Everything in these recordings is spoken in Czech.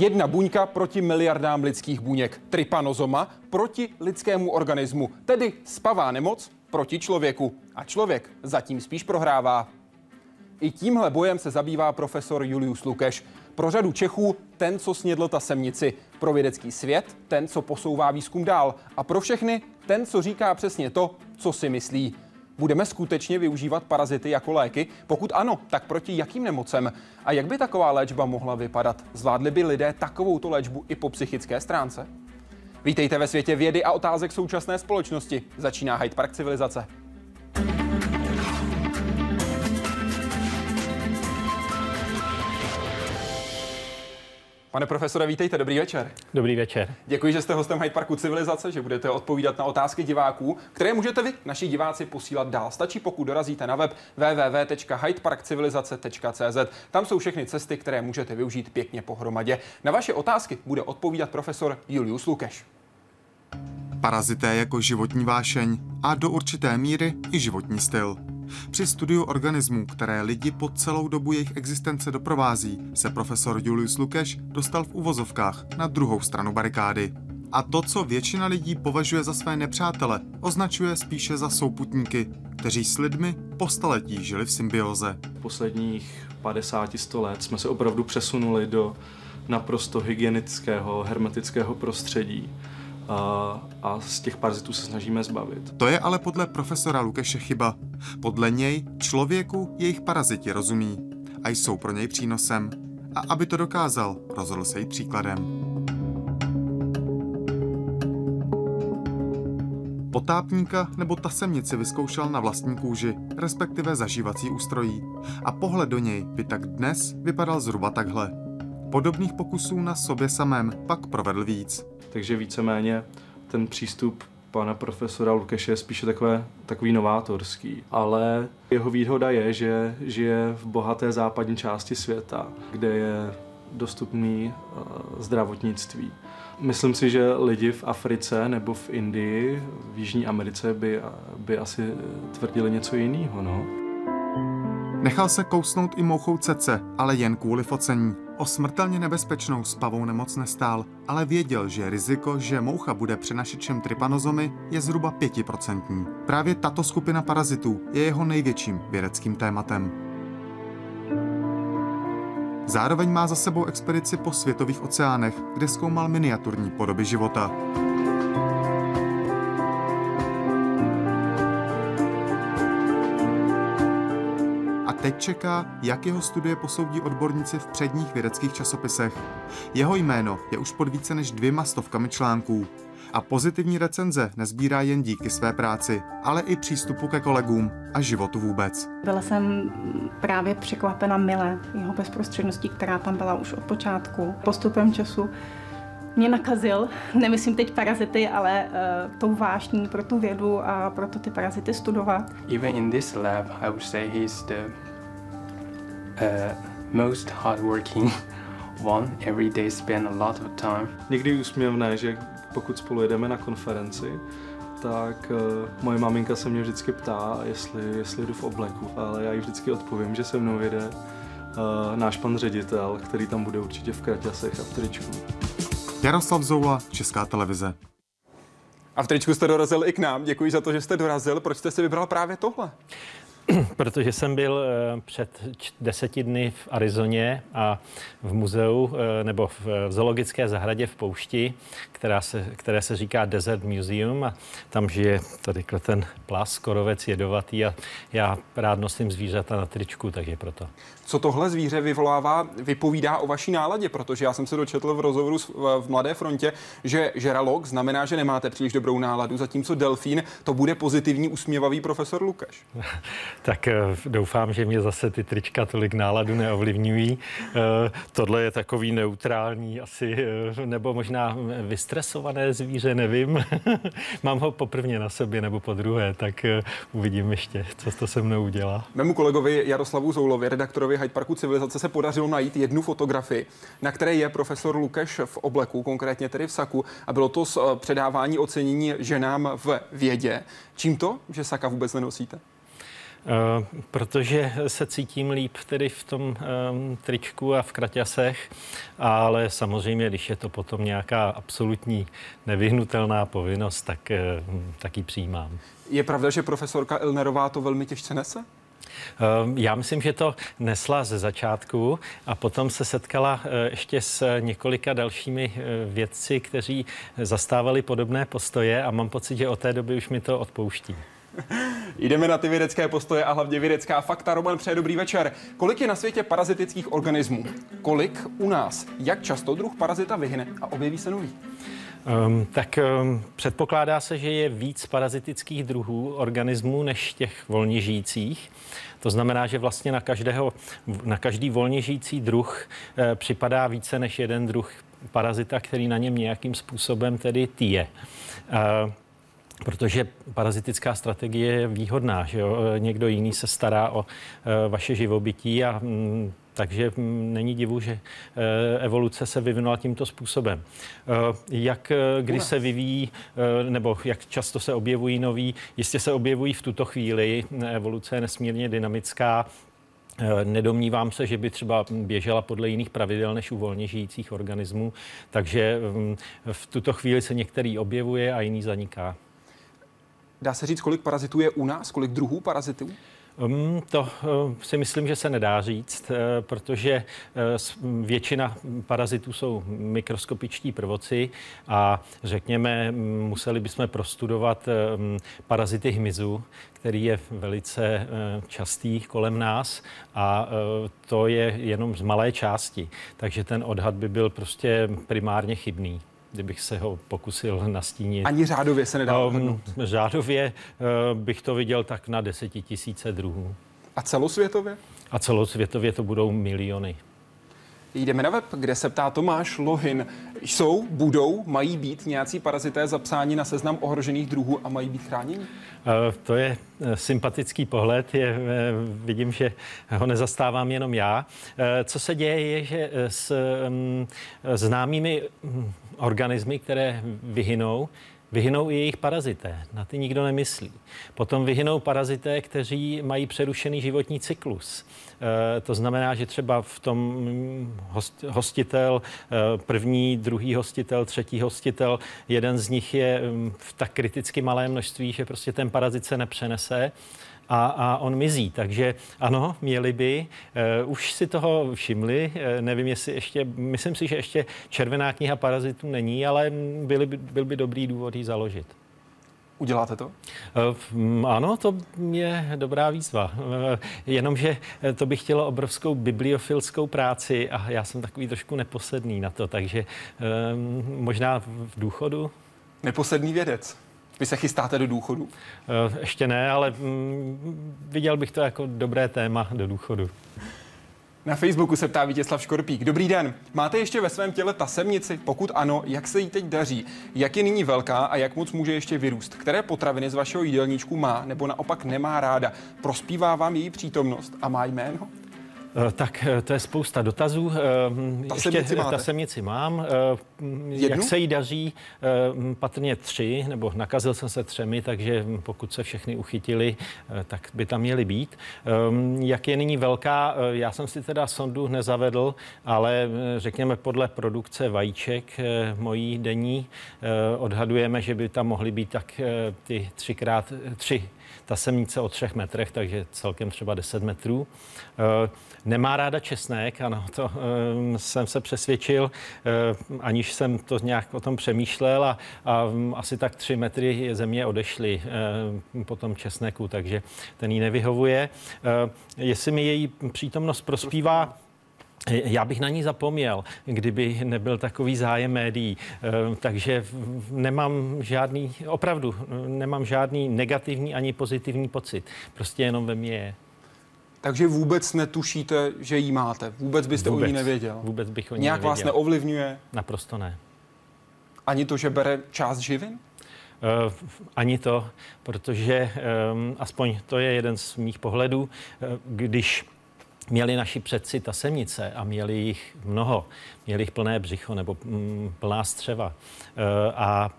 Jedna buňka proti miliardám lidských buněk. Trypanozoma proti lidskému organismu. Tedy spavá nemoc proti člověku. A člověk zatím spíš prohrává. I tímhle bojem se zabývá profesor Julius Lukeš. Pro řadu Čechů ten, co snědl ta semnici. Pro vědecký svět ten, co posouvá výzkum dál. A pro všechny ten, co říká přesně to, co si myslí. Budeme skutečně využívat parazity jako léky? Pokud ano, tak proti jakým nemocem? A jak by taková léčba mohla vypadat? Zvládli by lidé takovouto léčbu i po psychické stránce? Vítejte ve světě vědy a otázek současné společnosti. Začíná Hyde Park civilizace. Pane profesore, vítejte, dobrý večer. Dobrý večer. Děkuji, že jste hostem Hyde Parku Civilizace, že budete odpovídat na otázky diváků, které můžete vy, naši diváci, posílat dál. Stačí, pokud dorazíte na web www.hydeparkcivilizace.cz. Tam jsou všechny cesty, které můžete využít pěkně pohromadě. Na vaše otázky bude odpovídat profesor Julius Lukeš. Parazité jako životní vášeň a do určité míry i životní styl. Při studiu organismů, které lidi po celou dobu jejich existence doprovází, se profesor Julius Lukeš dostal v uvozovkách na druhou stranu barikády. A to, co většina lidí považuje za své nepřátele, označuje spíše za souputníky, kteří s lidmi po staletí žili v symbioze. Posledních 50-100 let jsme se opravdu přesunuli do naprosto hygienického, hermetického prostředí a, z těch parazitů se snažíme zbavit. To je ale podle profesora Lukeše chyba. Podle něj člověku jejich paraziti rozumí a jsou pro něj přínosem. A aby to dokázal, rozhodl se jít příkladem. Potápníka nebo tasemnici vyzkoušel na vlastní kůži, respektive zažívací ústrojí. A pohled do něj by tak dnes vypadal zhruba takhle. Podobných pokusů na sobě samém pak provedl víc. Takže víceméně ten přístup pana profesora Lukeše je spíše takové, takový novátorský. Ale jeho výhoda je, že žije v bohaté západní části světa, kde je dostupný uh, zdravotnictví. Myslím si, že lidi v Africe nebo v Indii, v Jižní Americe by, by asi tvrdili něco jiného. No. Nechal se kousnout i mouchou cece, ale jen kvůli focení. O smrtelně nebezpečnou spavou nemoc nestál, ale věděl, že riziko, že moucha bude přenašečem trypanozomy, je zhruba 5%. Právě tato skupina parazitů je jeho největším vědeckým tématem. Zároveň má za sebou expedici po světových oceánech, kde zkoumal miniaturní podoby života. Teď čeká, jak jeho studie posoudí odborníci v předních vědeckých časopisech. Jeho jméno je už pod více než dvěma stovkami článků. A pozitivní recenze nezbírá jen díky své práci, ale i přístupu ke kolegům a životu vůbec. Byla jsem právě překvapena mile jeho bezprostředností, která tam byla už od počátku. Postupem času mě nakazil, nemyslím teď parazity, ale uh, tou vášní pro tu vědu a proto ty parazity studovat. Even in this lab, I would say he's the most hardworking one. Every day spend a lot of time. Někdy úsměvné, že pokud spolu jedeme na konferenci, tak uh, moje maminka se mě vždycky ptá, jestli, jestli jdu v obleku, ale já jí vždycky odpovím, že se mnou jede uh, náš pan ředitel, který tam bude určitě v kraťasech a v tričku. Jaroslav Zoula, Česká televize. A v tričku jste dorazil i k nám. Děkuji za to, že jste dorazil. Proč jste si vybral právě tohle? protože jsem byl eh, před deseti dny v Arizoně a v muzeu eh, nebo v zoologické zahradě v poušti, která se, které se říká Desert Museum a tam žije tady ten plas, korovec jedovatý a já rád nosím zvířata na tričku, takže proto. Co tohle zvíře vyvolává, vypovídá o vaší náladě, protože já jsem se dočetl v rozhovoru v Mladé frontě, že žralok znamená, že nemáte příliš dobrou náladu, zatímco delfín to bude pozitivní, usměvavý profesor Lukáš. tak eh, doufám, že mě zase ty trička tolik náladu neovlivňují. Eh, tohle je takový neutrální asi, eh, nebo možná vystresované zvíře, nevím. Mám ho poprvně na sobě nebo po druhé, tak uvidím ještě, co to se mnou udělá. Mému kolegovi Jaroslavu Zoulovi, redaktorovi Hyde Parku Civilizace, se podařilo najít jednu fotografii, na které je profesor Lukeš v obleku, konkrétně tedy v saku, a bylo to z předávání ocenění ženám v vědě. Čím to, že saka vůbec nenosíte? Protože se cítím líp tedy v tom um, tričku a v kraťasech, ale samozřejmě, když je to potom nějaká absolutní nevyhnutelná povinnost, tak, uh, tak ji přijímám. Je pravda, že profesorka Ilnerová to velmi těžce nese? Ehm, já myslím, že to nesla ze začátku a potom se setkala eh, ještě s několika dalšími eh, vědci, kteří zastávali podobné postoje a mám pocit, že od té doby už mi to odpouští. Jdeme na ty vědecké postoje a hlavně vědecká fakta. Roman přeje dobrý večer. Kolik je na světě parazitických organismů? Kolik u nás? Jak často druh parazita vyhne a objeví se nový? Um, tak um, předpokládá se, že je víc parazitických druhů organismů než těch volně žijících. To znamená, že vlastně na, každého, na každý volně žijící druh eh, připadá více než jeden druh parazita, který na něm nějakým způsobem tedy týje. Eh, protože parazitická strategie je výhodná, že jo? někdo jiný se stará o e, vaše živobytí a mm, takže mm, není divu, že eh, evoluce se vyvinula tímto způsobem. Jak kdy se vyvíjí, nebo jak často se objevují noví, jistě se objevují v tuto chvíli. Evoluce je nesmírně dynamická, Nedomnívám se, že by třeba běžela podle jiných pravidel než u volně žijících organismů, takže mm, v tuto chvíli se některý objevuje a jiný zaniká. Dá se říct, kolik parazitů je u nás, kolik druhů parazitů? To uh, si myslím, že se nedá říct, uh, protože uh, většina parazitů jsou mikroskopičtí prvoci a řekněme, museli bychom prostudovat parazity hmyzu, který je velice častý kolem nás a to je jenom z malé části. Takže ten odhad by byl prostě primárně chybný kdybych se ho pokusil nastínit. Ani řádově se nedá um, Řádově uh, bych to viděl tak na desetitisíce druhů. A celosvětově? A celosvětově to budou miliony. Jdeme na web, kde se ptá Tomáš Lohin. Jsou, budou, mají být nějací parazité zapsáni na seznam ohrožených druhů a mají být chráněni? Eh, to je eh, sympatický pohled. Je, eh, vidím, že ho nezastávám jenom já. Co se děje, je, že s mm, známými mm, organismy, které vyhynou, Vyhynou i jejich parazité, na ty nikdo nemyslí. Potom vyhynou parazité, kteří mají přerušený životní cyklus. E, to znamená, že třeba v tom mm, host, hostitel, e, první, druhý hostitel, třetí hostitel, jeden z nich je mm, v tak kriticky malé množství, že prostě ten parazit se nepřenese a, a on mizí. Takže ano, měli by. Uh, už si toho všimli, uh, nevím, jestli ještě, myslím si, že ještě červená kniha parazitů není, ale byly by, byl by dobrý důvod ji založit. Uděláte to? Uh, ano, to je dobrá výzva. Jenomže to by chtělo obrovskou bibliofilskou práci a já jsem takový trošku neposedný na to, takže možná v důchodu. Neposedný vědec. Vy se chystáte do důchodu? Eh, ještě ne, ale mm, viděl bych to jako dobré téma do důchodu. Na Facebooku se ptá Vítězslav Škorpík. Dobrý den. Máte ještě ve svém těle tasemnici? Pokud ano, jak se jí teď daří? Jak je nyní velká a jak moc může ještě vyrůst? Které potraviny z vašeho jídelníčku má nebo naopak nemá ráda? Prospívá vám její přítomnost a má jméno? Eh, tak eh, to je spousta dotazů. Eh, ta Ještě ta semnici mám. Jednu? Jak se jí daří? Patrně tři, nebo nakazil jsem se třemi, takže pokud se všechny uchytili, tak by tam měly být. Jak je nyní velká? Já jsem si teda sondu nezavedl, ale řekněme podle produkce vajíček mojí denní odhadujeme, že by tam mohly být tak ty třikrát tři ta semnice o třech metrech, takže celkem třeba 10 metrů. Eh, nemá ráda česnek, ano, to um, jsem se přesvědčil, uh, aniž jsem to nějak o tom přemýšlel a, a um, asi tak tři metry země odešly po tom česneku, takže ten jí nevyhovuje. Jestli mi její přítomnost prospívá, já bych na ní zapomněl, kdyby nebyl takový zájem médií. Eh, takže nemám žádný, opravdu nemám žádný negativní ani pozitivní pocit. Prostě jenom ve mně je. Takže vůbec netušíte, že jí máte? Vůbec byste vůbec, o ní nevěděl? Vůbec bych o ní Nějak nevěděl. vás neovlivňuje? Naprosto ne. Ani to, že bere část živin? Uh, ani to, protože um, aspoň to je jeden z mých pohledů, uh, když měli naši předci tasemnice a měli jich mnoho, měli jich plné břicho nebo mm, plná střeva. E, a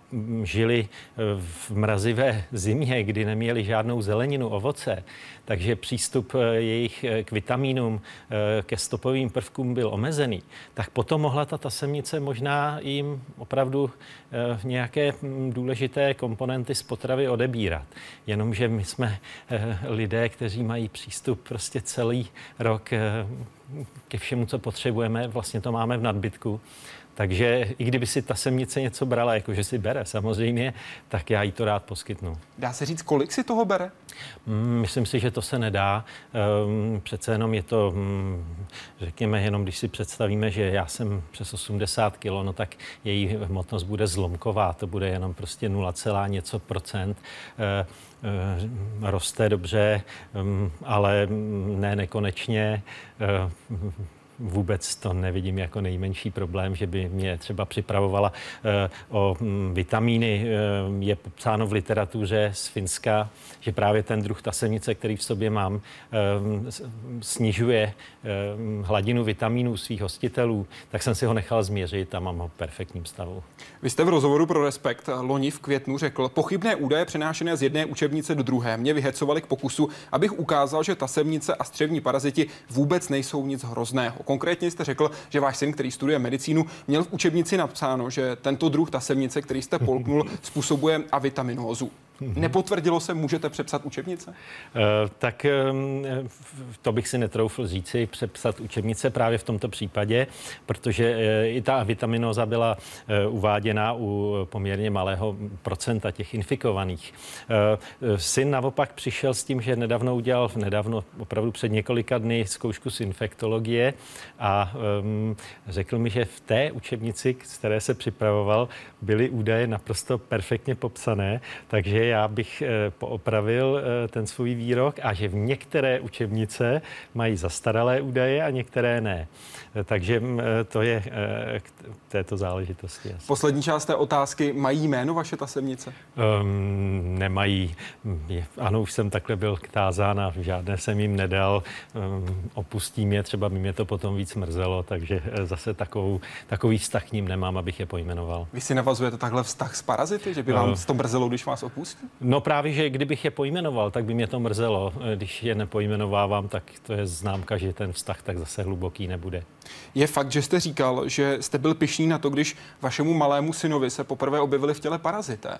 žili v mrazivé zimě, kdy neměli žádnou zeleninu, ovoce, takže přístup e, jejich e, k vitamínům, ke stopovým prvkům byl omezený, tak potom mohla ta tasemnice možná jim opravdu nějaké důležité komponenty z potravy odebírat. Jenomže my jsme lidé, kteří mají přístup prostě celý rok ke všemu, co potřebujeme, vlastně to máme v nadbytku. Takže i kdyby si ta semnice něco brala, jako že si bere samozřejmě, tak já jí to rád poskytnu. Dá se říct, kolik si toho bere? Mm, myslím si, že to se nedá. Ehm, přece jenom je to, mm, řekněme, jenom když si představíme, že já jsem přes 80 kg, no tak její hmotnost bude zlomková, to bude jenom prostě 0, něco procent ehm, ehm, roste dobře, ale ne nekonečně vůbec to nevidím jako nejmenší problém, že by mě třeba připravovala eh, o hm, vitamíny. Eh, je popsáno v literatuře z Finska, že právě ten druh tasenice, který v sobě mám, eh, snižuje hladinu vitamínů svých hostitelů, tak jsem si ho nechal změřit a mám ho v perfektním stavu. Vy jste v rozhovoru pro Respekt loni v květnu řekl, pochybné údaje přenášené z jedné učebnice do druhé mě vyhecovali k pokusu, abych ukázal, že tasemnice a střevní paraziti vůbec nejsou nic hrozného. Konkrétně jste řekl, že váš syn, který studuje medicínu, měl v učebnici napsáno, že tento druh tasemnice, který jste polknul, způsobuje avitaminózu. Nepotvrdilo se, můžete přepsat učebnice? Uh, tak um, to bych si netroufl říci, přepsat učebnice právě v tomto případě, protože uh, i ta vitaminoza byla uváděna u poměrně malého procenta těch infikovaných. Syn naopak přišel s tím, že nedávno udělal, nedávno, opravdu před několika dny, zkoušku z infektologie a um, řekl mi, že v té učebnici, z které se připravoval, byly údaje naprosto perfektně popsané, takže já bych eh, poopravil eh, ten svůj výrok a že v některé učebnice mají zastaralé údaje a některé ne. Eh, takže mm, to je k této záležitosti. Poslední část té otázky. Mají jméno vaše tasemnice? Um, nemají. Ano, už jsem takhle byl tázán a žádné jsem jim nedal. Um, opustím je, třeba by mě to potom víc mrzelo, takže zase takovou, takový vztah k ním nemám, abych je pojmenoval. Vy si navazujete takhle vztah s parazity, že by vám uh, to mrzelo, když vás opustí? No právě, že kdybych je pojmenoval, tak by mě to mrzelo. Když je nepojmenovávám, tak to je známka, že ten vztah tak zase hluboký nebude. Je fakt, že jste říkal, že jste byl pišný na to, když vašemu malému synovi se poprvé objevili v těle parazité.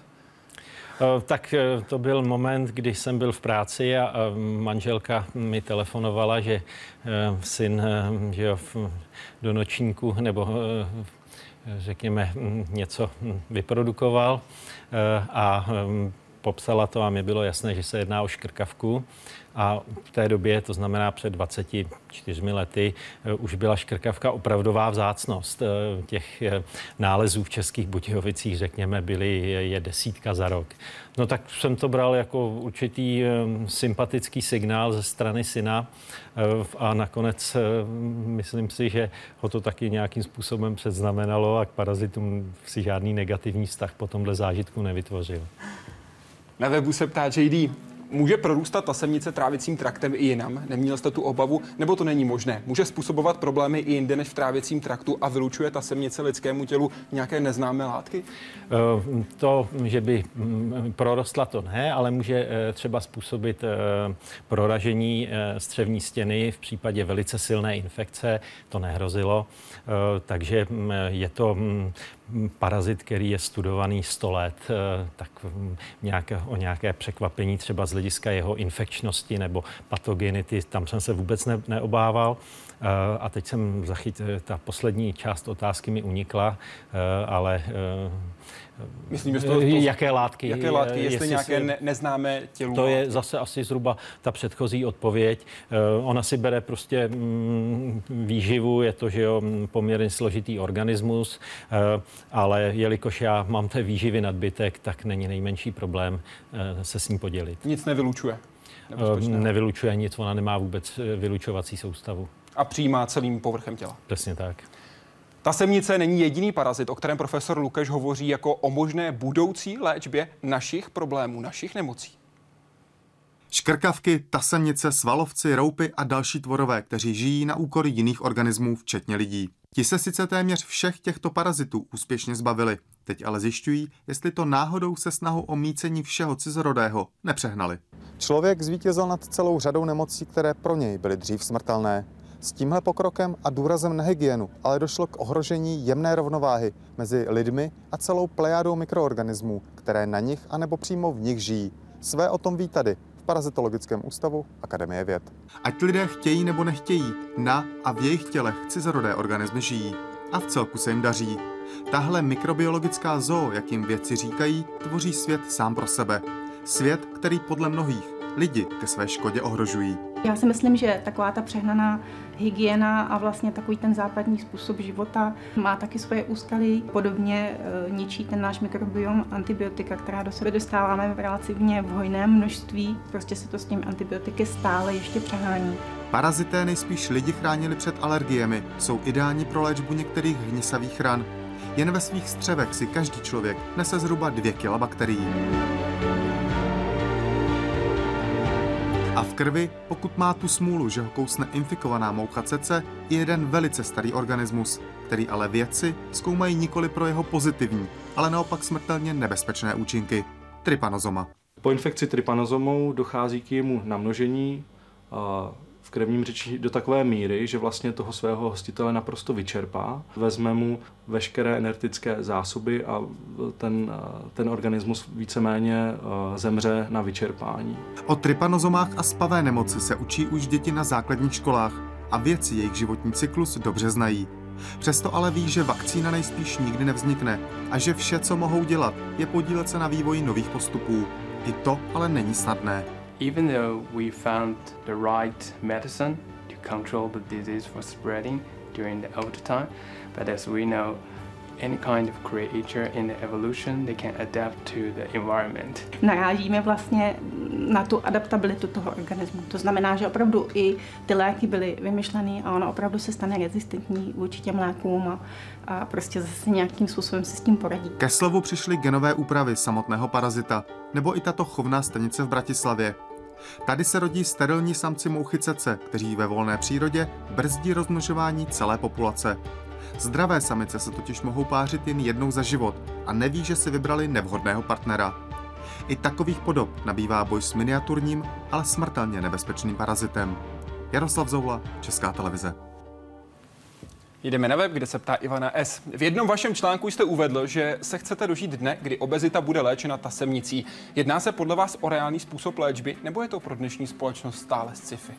Eh, tak eh, to byl moment, kdy jsem byl v práci a manželka mi telefonovala, že eh, syn že jo, do nočníku nebo řekněme něco vyprodukoval a popsala to a mi bylo jasné, že se jedná o škrkavku. A v té době, to znamená před 24 lety, eh, už byla škrkavka opravdová vzácnost. Eh, těch eh, nálezů v českých Budějovicích, řekněme, byly je desítka za rok. No tak jsem to bral jako určitý sympatický signál ze strany syna a nakonec myslím si, že ho to taky nějakým způsobem předznamenalo a k parazitům si žádný negativní vztah po tomhle zážitku nevytvořil. Na webu se ptá JD, Může prorůstat ta semnice trávicím traktem i jinam? Neměl jste tu obavu? Nebo to není možné? Může způsobovat problémy i jinde než v trávicím traktu a vylučuje ta semnice lidskému tělu nějaké neznámé látky? Eh, to, že by mm, prorostla, to ne, ale může eh, třeba způsobit eh, proražení střevní stěny v případě velice silné infekce. To nehrozilo. Takže mm, je to mm, parazit, který je studovaný 100 let, eh, tak nějaké, o nějaké překvapení třeba z hlediska jeho infekčnosti nebo patogenity, tam jsem se vůbec ne, neobával. Eh, a teď jsem zachytil, ta poslední část otázky mi unikla, eh, ale Myslím, že to, to, jaké látky? Jaké látky, jestli, jestli nějaké ne, neznámé tělu. To je zase asi zhruba ta předchozí odpověď. Uh, ona si bere prostě mm, výživu, je to, že jo, poměrně složitý organismus, uh, ale jelikož já mám té výživy nadbytek, tak není nejmenší problém uh, se s ní podělit. Nic nevylučuje? Nevylučuje nic, ona nemá vůbec vylučovací soustavu. A přijímá celým povrchem těla. Přesně tak. Ta semnice není jediný parazit, o kterém profesor Lukeš hovoří jako o možné budoucí léčbě našich problémů, našich nemocí. Škrkavky, tasemnice, svalovci, roupy a další tvorové, kteří žijí na úkor jiných organismů, včetně lidí. Ti se sice téměř všech těchto parazitů úspěšně zbavili, teď ale zjišťují, jestli to náhodou se snahou o mícení všeho cizorodého nepřehnali. Člověk zvítězil nad celou řadou nemocí, které pro něj byly dřív smrtelné. S tímhle pokrokem a důrazem na hygienu ale došlo k ohrožení jemné rovnováhy mezi lidmi a celou plejádou mikroorganismů, které na nich anebo přímo v nich žijí. Své o tom ví tady v Parazitologickém ústavu Akademie věd. Ať lidé chtějí nebo nechtějí, na a v jejich tělech cizorodé organismy žijí. A v celku se jim daří. Tahle mikrobiologická zoo, jak jim vědci říkají, tvoří svět sám pro sebe. Svět, který podle mnohých lidi ke své škodě ohrožují. Já si myslím, že taková ta přehnaná hygiena a vlastně takový ten západní způsob života má taky svoje úskalí. Podobně e, ničí ten náš mikrobiom antibiotika, která do sebe dostáváme v relativně v hojném množství. Prostě se to s tím antibiotiky stále ještě přehání. Parazité nejspíš lidi chránili před alergiemi, jsou ideální pro léčbu některých hnisavých ran. Jen ve svých střevech si každý člověk nese zhruba 2 kg bakterií. A v krvi, pokud má tu smůlu, že ho kousne infikovaná moucha cece, je jeden velice starý organismus, který ale vědci zkoumají nikoli pro jeho pozitivní, ale naopak smrtelně nebezpečné účinky. Trypanozoma. Po infekci trypanozomou dochází k jejímu namnožení krevním řeči do takové míry, že vlastně toho svého hostitele naprosto vyčerpá. Vezme mu veškeré energetické zásoby a ten, ten organismus víceméně eh, zemře na vyčerpání. O trypanozomách a spavé nemoci se učí už děti na základních školách a věci jejich životní cyklus dobře znají. Přesto ale ví, že vakcína nejspíš nikdy nevznikne a že vše, co mohou dělat, je podílet se na vývoji nových postupů. I to ale není snadné. Even though we found the right medicine to control the disease from spreading during the old time, but as we know, any kind of creature in the evolution, they can adapt to the environment. Narážíme vlastně na tu adaptabilitu toho organismu. To znamená, že opravdu i ty léky byly vymyšlené a ono opravdu se stane rezistentní vůči těm lékům a, a prostě zase nějakým způsobem se s tím poradí. Ke slovu přišly genové úpravy samotného parazita, nebo i tato chovná stanice v Bratislavě, Tady se rodí sterilní samci mouchy cece, kteří ve volné přírodě brzdí rozmnožování celé populace. Zdravé samice se totiž mohou pářit jen jednou za život a neví, že si vybrali nevhodného partnera. I takových podob nabývá boj s miniaturním, ale smrtelně nebezpečným parazitem. Jaroslav Zoula, Česká televize. Jdeme na web, kde se ptá Ivana S. V jednom vašem článku jste uvedl, že se chcete dožít dne, kdy obezita bude léčena tasemnicí. Jedná se podle vás o reálný způsob léčby, nebo je to pro dnešní společnost stále sci-fi?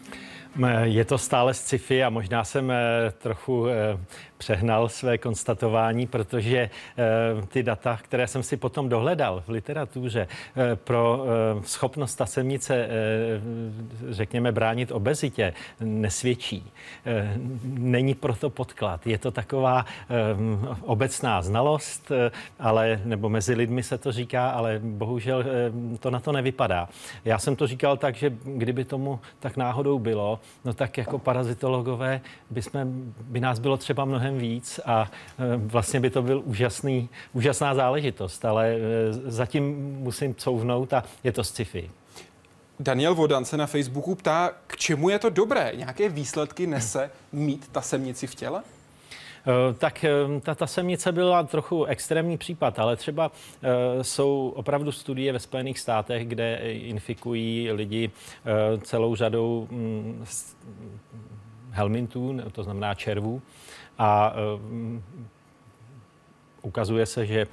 Je to stále sci-fi a možná jsem eh, trochu eh, přehnal své konstatování, protože eh, ty data, které jsem si potom dohledal v literatuře pro schopnost ta semnice, řekněme, bránit obezitě, nesvědčí. Není proto podklad. Je to taková obecná znalost, ale, nebo mezi lidmi se to říká, ale bohužel to na to nevypadá. Já jsem to říkal tak, že kdyby tomu tak náhodou bylo, no tak jako parazitologové by, jsme, by nás bylo třeba mnohem víc a e, vlastně by to byl úžasný, úžasná záležitost, ale e, zatím musím couvnout a je to sci-fi. Daniel Vodan se na Facebooku ptá, k čemu je to dobré? Nějaké výsledky nese mít ta semnici v těle? Eh, tak eh, ta, ta semnice byla trochu extrémní případ, ale třeba eh, jsou opravdu studie ve Spojených státech, kde infikují lidi celou řadou mm, helmintů, to znamená červů, a Ukazuje se, že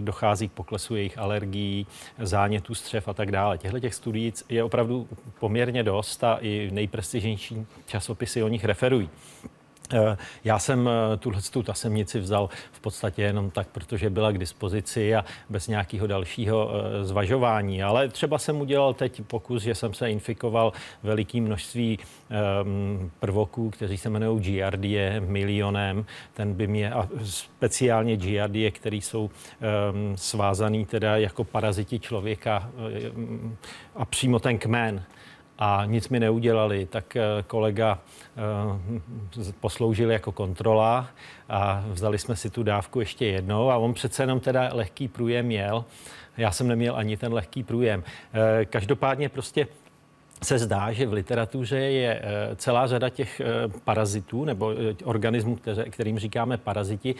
dochází k poklesu jejich alergií, zánětů střev a tak dále. Těchto těch studií je opravdu poměrně dost a i nejprestižnější časopisy o nich referují. Eh, já jsem eh, tuhle tu tasemnici vzal v podstatě jenom tak, protože byla k dispozici a bez nějakého dalšího eh, zvažování. Ale třeba jsem udělal teď pokus, že jsem se infikoval velikým množství ehm, prvoků, kteří se jmenují Giardie milionem. Ten by mě, a speciálně Giardie, který jsou um, svázaný teda jako paraziti člověka a přímo ten kmen a nic mi neudělali, tak kolega posloužil jako kontrola a vzali jsme si tu dávku ještě jednou a on přece jenom teda lehký průjem měl. Já jsem neměl ani ten lehký průjem. Každopádně prostě se zdá, že v literatuře je eh, celá řada těch eh, parazitů nebo eh, organismů, kterým říkáme paraziti,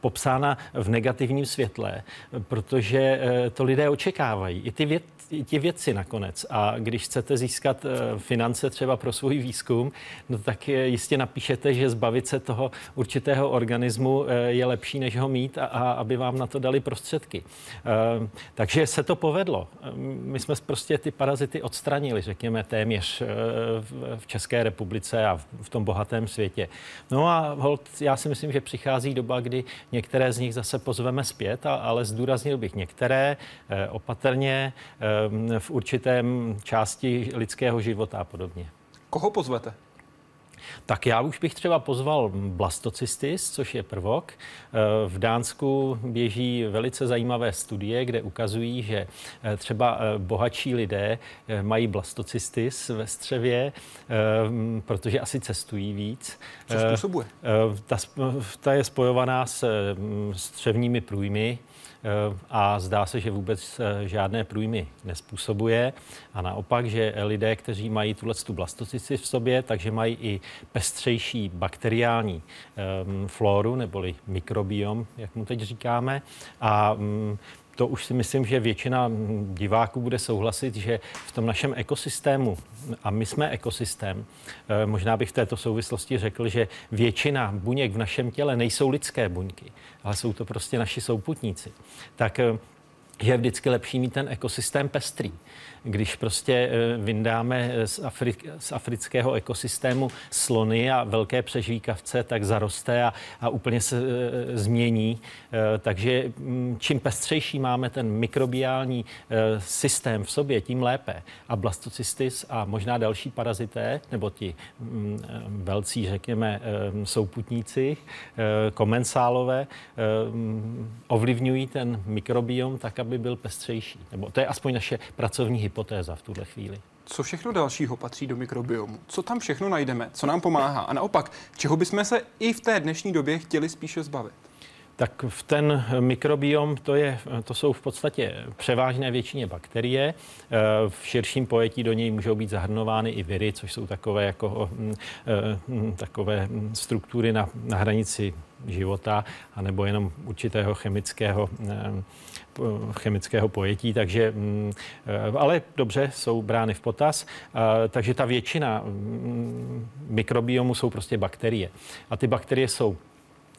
popsána v negativním světle, protože to lidé očekávají. I ty věd, ti vědci nakonec. A když chcete získat finance třeba pro svůj výzkum, no tak jistě napíšete, že zbavit se toho určitého organismu je lepší, než ho mít a, a aby vám na to dali prostředky. Takže se to povedlo. My jsme prostě ty parazity odstranili, řekněme, téměř v České republice a v tom bohatém světě. No a hold, já si myslím, že přichází doba, kdy některé z nich zase pozveme zpět, ale zdůraznil bych některé opatrně Eh, v určitém části lidského života a podobně. Koho pozvete? Tak já už bych třeba pozval blastocystis, což je prvok. Eh, v Dánsku běží velice zajímavé studie, kde ukazují, že eh, třeba bohatší lidé mají blastocystis ve střevě, protože asi cestují víc. Co způsobuje? Ta, ta je spojovaná s střevními průjmy, Eh, a zdá se, že vůbec eh, žádné průjmy nespůsobuje. A naopak, že lidé, kteří mají tuhle tu blastocyci v sobě, takže mají i pestřejší bakteriální um, floru, neboli mikrobiom, jak mu teď říkáme. A um, to už si myslím, že většina diváků bude souhlasit, že v tom našem ekosystému, a my jsme ekosystém, eh, možná bych v této souvislosti řekl, že většina buněk v našem těle nejsou lidské buňky, ale jsou to prostě naši souputníci. Tak eh, je vždycky lepší mít ten ekosystém pestrý když prostě eh, vyndáme z, Afri- z afrického ekosystému slony a velké přežvíkavce, tak zaroste a, a úplně se e, změní. E, takže m, čím pestřejší máme ten mikrobiální e, systém v sobě, tím lépe. A blastocystis a možná další parazité, nebo ti m, velcí, řekněme, e, souputníci, e, komensálové, e, ovlivňují ten mikrobiom tak, aby byl pestřejší. Nebo to je aspoň naše pracovní hypotéza hypotéza v tuhle chvíli. Co všechno dalšího patří do mikrobiomu? Co tam všechno najdeme? Co nám pomáhá? A naopak, čeho bychom se i v té dnešní době chtěli spíše zbavit? Tak v ten mikrobiom to, je, to jsou v podstatě převážné většině bakterie. V širším pojetí do něj můžou být zahrnovány i viry, což jsou takové, jako, mm, takové struktury na, na hranici života, anebo jenom určitého chemického chemického pojetí, takže, ale dobře, jsou brány v potaz. Takže ta většina mikrobiomu jsou prostě bakterie. A ty bakterie jsou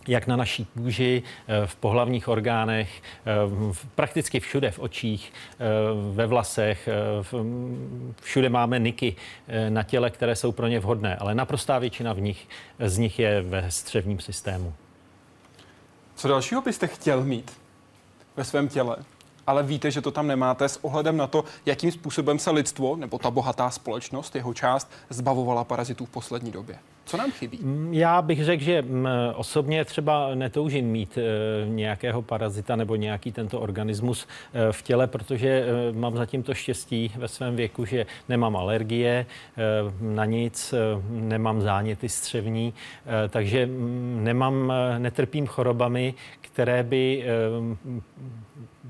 jak na naší kůži, eh, v pohlavních orgánech, eh, prakticky všude, v očích, ve vlasech, všude máme niky na těle, které jsou pro ně vhodné, ale naprostá většina v nich, z nich je ve střevním systému. Co dalšího byste chtěl mít ve svém těle? ale víte, že to tam nemáte s ohledem na to, jakým způsobem se lidstvo nebo ta bohatá společnost, jeho část, zbavovala parazitů v poslední době. Co nám chybí? Mm, já bych řekl, že mm, osobně třeba netoužím mít e, nějakého parazita nebo nějaký tento organismus e, v těle, protože e, mám zatím to štěstí ve svém věku, že nemám alergie na nic, nemám záněty střevní, takže mm, nemám, netrpím chorobami, které by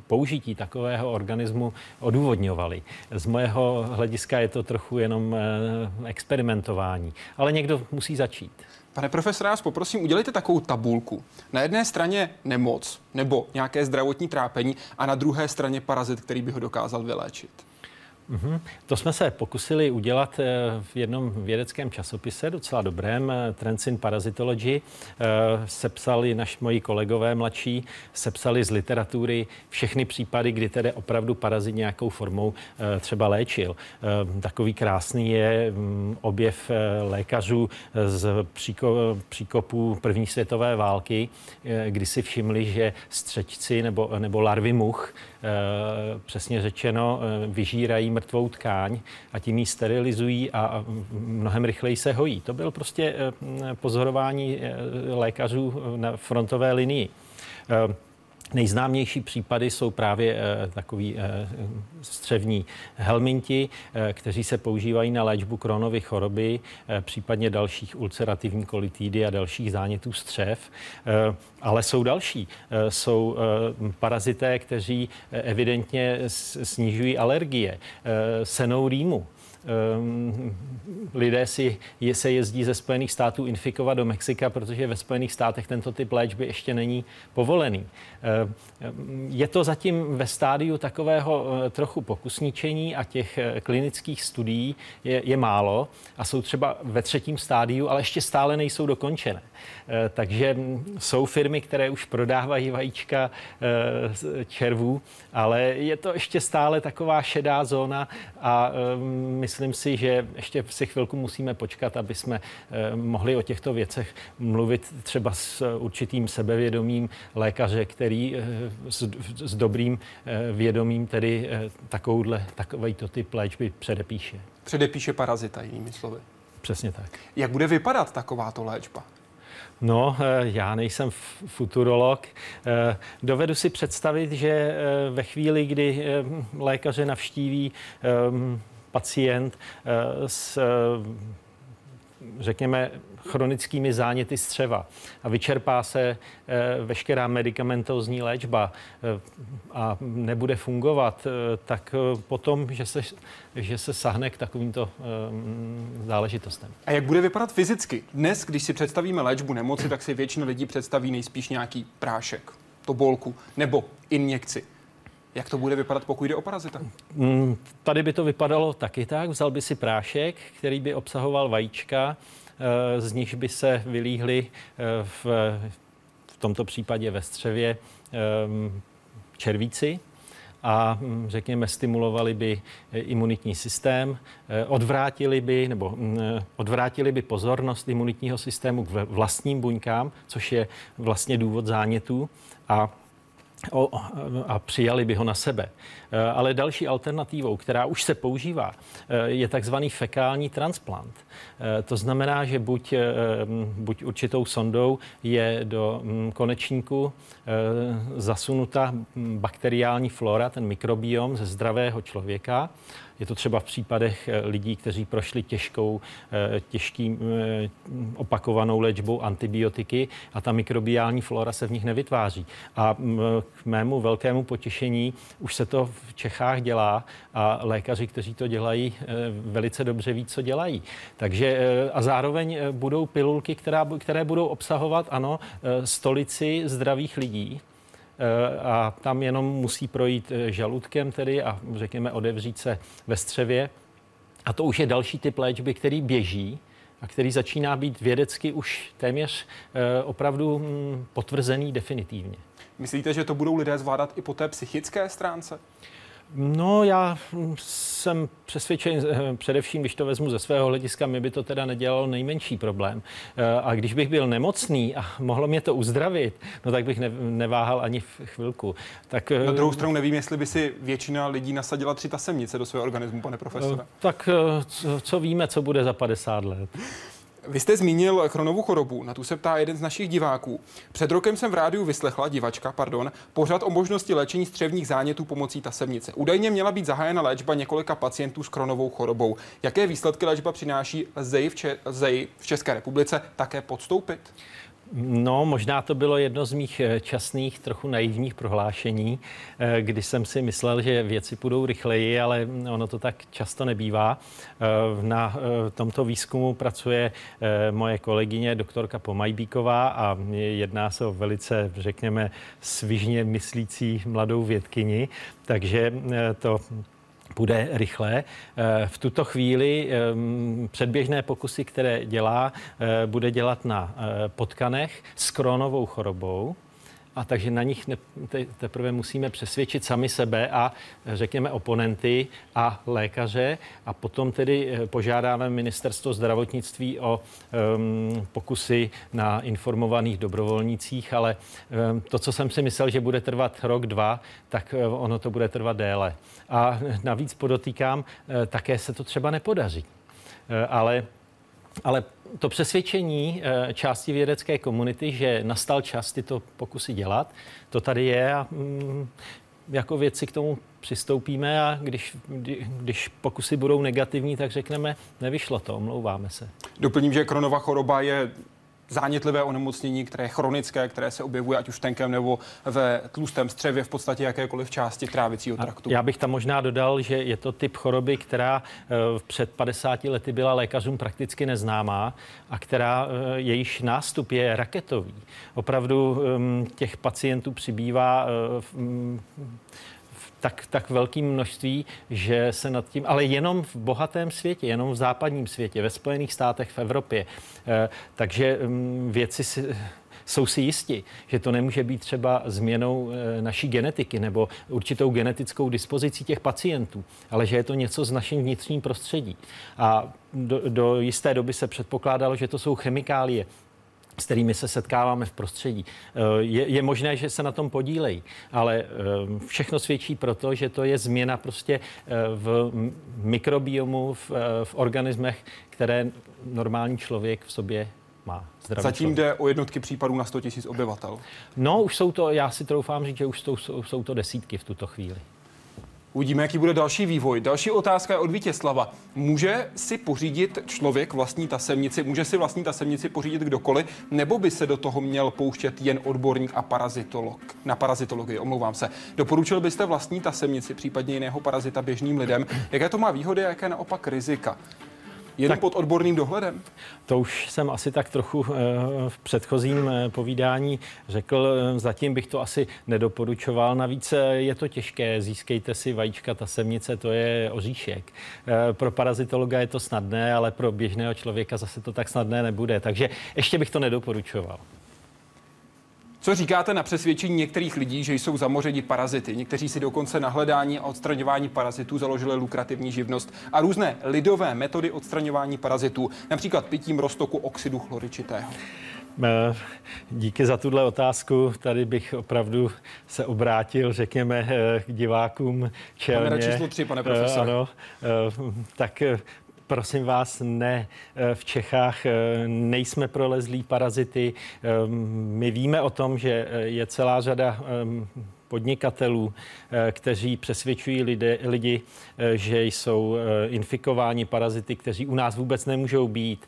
použití takového organismu odůvodňovali. Z mojeho hlediska je to trochu jenom eh, experimentování, ale někdo musí začít. Pane profesore, vás poprosím, udělejte takovou tabulku. Na jedné straně nemoc nebo nějaké zdravotní trápení a na druhé straně parazit, který by ho dokázal vyléčit. Mm-hmm. To jsme se pokusili udělat eh, v jednom vědeckém časopise, docela dobrém, eh, Trends in Parasitology. Eh, sepsali naši moji kolegové mladší, sepsali z literatury všechny případy, kdy tedy opravdu parazit nějakou formou třeba léčil. Takový krásný je mm, objev lékařů z příkopů první světové války, kdy si všimli, že střečci nebo, nebo larvy much, přesně řečeno, vyžírají mrtvou tkáň a tím ji sterilizují a mnohem rychleji se hojí. To byl prostě eh, pozorování eh, lékařů na frontové linii. Eh, Nejznámější případy jsou právě e, takový e, střevní helminti, e, kteří se používají na léčbu kronovy choroby, případně dalších ulcerativní kolitidy a dalších zánětů střev. Ale jsou další. Jsou parazité, kteří evidentně snižují alergie, senou rýmu lidé si je, se jezdí ze Spojených států infikovat do Mexika, protože ve Spojených státech tento typ léčby ještě není povolený. Um, je to zatím ve stádiu takového uh, trochu pokusničení a těch uh, klinických studií je, je málo a jsou třeba ve třetím stádiu, ale ještě stále nejsou dokončené. Uh, takže jsou firmy, které už prodávají vajíčka uh, červů, ale je to ještě stále taková šedá zóna a um, myslím si, že ještě si chvilku musíme počkat, aby jsme eh, mohli o těchto věcech mluvit třeba s určitým sebevědomím lékaře, který eh, s, s dobrým eh, vědomím tedy takovouhle, takovýto typ léčby předepíše. Předepíše parazita, jinými slovy. Přesně tak. Jak bude vypadat takováto léčba? No, já nejsem futurolog. Dovedu si představit, že ve chvíli, kdy lékaře navštíví pacient eh, s eh, řekněme, chronickými záněty střeva a vyčerpá se eh, veškerá medicamentozní léčba a nebude fungovat, tak potom, že se, že se sahne k takovýmto záležitostem. A jak bude vypadat fyzicky? Dnes, když si představíme léčbu nemoci, tak si většina lidí představí nejspíš nějaký prášek, tobolku nebo injekci. Jak to bude vypadat, pokud jde o parazita? Mm, tady by to vypadalo taky tak. Vzal by si prášek, který by obsahoval vajíčka, eh, z nichž by se vylíhly eh, v, v tomto případě ve střevě eh, červíci a mm, řekněme stimulovali by imunitní systém, odvrátili by nebo mm, odvrátili by pozornost imunitního systému k vlastním buňkám, což je vlastně důvod zánětů a a přijali by ho na sebe. E, ale další alternativou, která už se používá, e, je takzvaný fekální transplant. E, to znamená, že buď, buď určitou sondou je do konečníku zasunuta bakteriální flora, ten mikrobiom ze zdravého člověka, je to třeba v případech eh, lidí, kteří prošli těžkou, eh, těžkým eh, opakovanou léčbou antibiotiky a ta mikrobiální flora se v nich nevytváří. A k mému velkému potěšení už se to v Čechách dělá a lékaři, kteří to dělají, velice dobře ví, co dělají. Takže a zároveň budou pilulky, která, které budou obsahovat, ano, stolici zdravých lidí, Eh, a tam jenom musí projít eh, žaludkem tedy a řekněme odevřít se ve střevě. A to už je další typ léčby, který běží a který začíná být vědecky už téměř eh, opravdu hm, potvrzený definitivně. Myslíte, že to budou lidé zvládat i po té psychické stránce? No, já jsem přesvědčen, eh, především, když to vezmu ze svého hlediska, mi by to teda nedělalo nejmenší problém. Eh, a když bych byl nemocný a mohlo mě to uzdravit, no tak bych neváhal ani v chvilku. Tak, Na druhou stranu nevím, jestli by si většina lidí nasadila tři tasemnice do svého organismu, pane profesore. Tak co, co víme, co bude za 50 let? Vy jste zmínil chronovou chorobu, na tu se ptá jeden z našich diváků. Před rokem jsem v rádiu vyslechla, divačka, pardon, pořád o možnosti léčení střevních zánětů pomocí tasemnice. Údajně měla být zahájena léčba několika pacientů s chronovou chorobou. Jaké výsledky léčba přináší, lze v, Če- v České republice také podstoupit? No, možná to bylo jedno z mých eh, časných, trochu naivních prohlášení, eh, kdy jsem si myslel, že věci půjdou rychleji, ale ono to tak často nebývá. Eh, na tomto výzkumu pracuje moje kolegyně doktorka Pomajbíková a jedná se o velice, řekněme, svižně myslící mladou vědkyni, takže to bude rychle. Eh, v tuto chvíli ehm, předběžné pokusy, které dělá, eh, bude dělat na eh, potkanech s kronovou chorobou a takže na nich teprve musíme přesvědčit sami sebe a řekněme oponenty a lékaře a potom tedy eh, požádáme ministerstvo zdravotnictví o um, pokusy na informovaných dobrovolnících, ale um, to, co jsem si myslel, že bude trvat rok, dva, tak uh, ono to bude trvat déle. A navíc podotýkám, uh, také se to třeba nepodaří. Ale ale to přesvědčení eh, části vědecké komunity, že nastal čas tyto pokusy dělat, to tady je a mm, jako věci k tomu přistoupíme a když, když pokusy budou negativní, tak řekneme, nevyšlo to, omlouváme se. Doplním, že Kronova choroba je zánětlivé onemocnění, které je chronické, které se objevuje ať už v tenkém nebo ve tlustém střevě, v podstatě jakékoliv části trávicího traktu. A já bych tam možná dodal, že je to typ choroby, která eh, před 50 lety byla lékařům prakticky neznámá a která eh, jejíž nástup je raketový. Opravdu ehm, těch pacientů přibývá eh, tak, tak velkým množství, že se nad tím, ale jenom v bohatém světě, jenom v západním světě, ve Spojených státech, v Evropě. Eh, takže mm, věci si, jsou si jisti, že to nemůže být třeba změnou eh, naší genetiky nebo určitou genetickou dispozicí těch pacientů, ale že je to něco z naším vnitřním prostředí. A do, do jisté doby se předpokládalo, že to jsou chemikálie, s kterými se setkáváme v prostředí. Eh, je, je možné, že se na tom podílejí, ale eh, všechno svědčí proto, že to je změna prostě eh, v mikrobiomu, v, v organismech, které normální člověk v sobě má. Zdravý Zatím člověk. jde o jednotky případů na 100 000 obyvatel. No, už jsou to, já si troufám říct, že už jsou, jsou to desítky v tuto chvíli. Uvidíme, jaký bude další vývoj. Další otázka je od Vítězslava. Může si pořídit člověk vlastní tasemnici, může si vlastní tasemnici pořídit kdokoliv, nebo by se do toho měl pouštět jen odborník a parazitolog? Na parazitologii, omlouvám se. Doporučil byste vlastní tasemnici, případně jiného parazita běžným lidem? Jaké to má výhody a jaké naopak rizika? Jen tak, pod odborným dohledem? To už jsem asi tak trochu eh, v předchozím eh, povídání řekl. Eh, zatím bych to asi nedoporučoval. Navíc je to těžké. Získejte si vajíčka, ta semnice, to je oříšek. Pro parazitologa je to snadné, ale pro běžného člověka zase to tak snadné nebude. Takže ještě bych to nedoporučoval. Co říkáte na přesvědčení některých lidí, že jsou zamořeni parazity? Někteří si dokonce na hledání a odstraňování parazitů založili lukrativní živnost a různé lidové metody odstraňování parazitů, například pitím roztoku oxidu chloričitého. Eh, díky za tuhle otázku. Tady bych opravdu se obrátil, řekněme, eh, k divákům čelně. Kamera číslo tři, pane profesor. Ano, tak prosím vás, ne. Eh, v Čechách eh, nejsme prolezlí parazity. Eh, my víme o tom, že je celá řada podnikatelů, eh, kteří přesvědčují lidi, lidi, eh, že jsou eh, infikováni parazity, kteří u nás vůbec nemůžou být.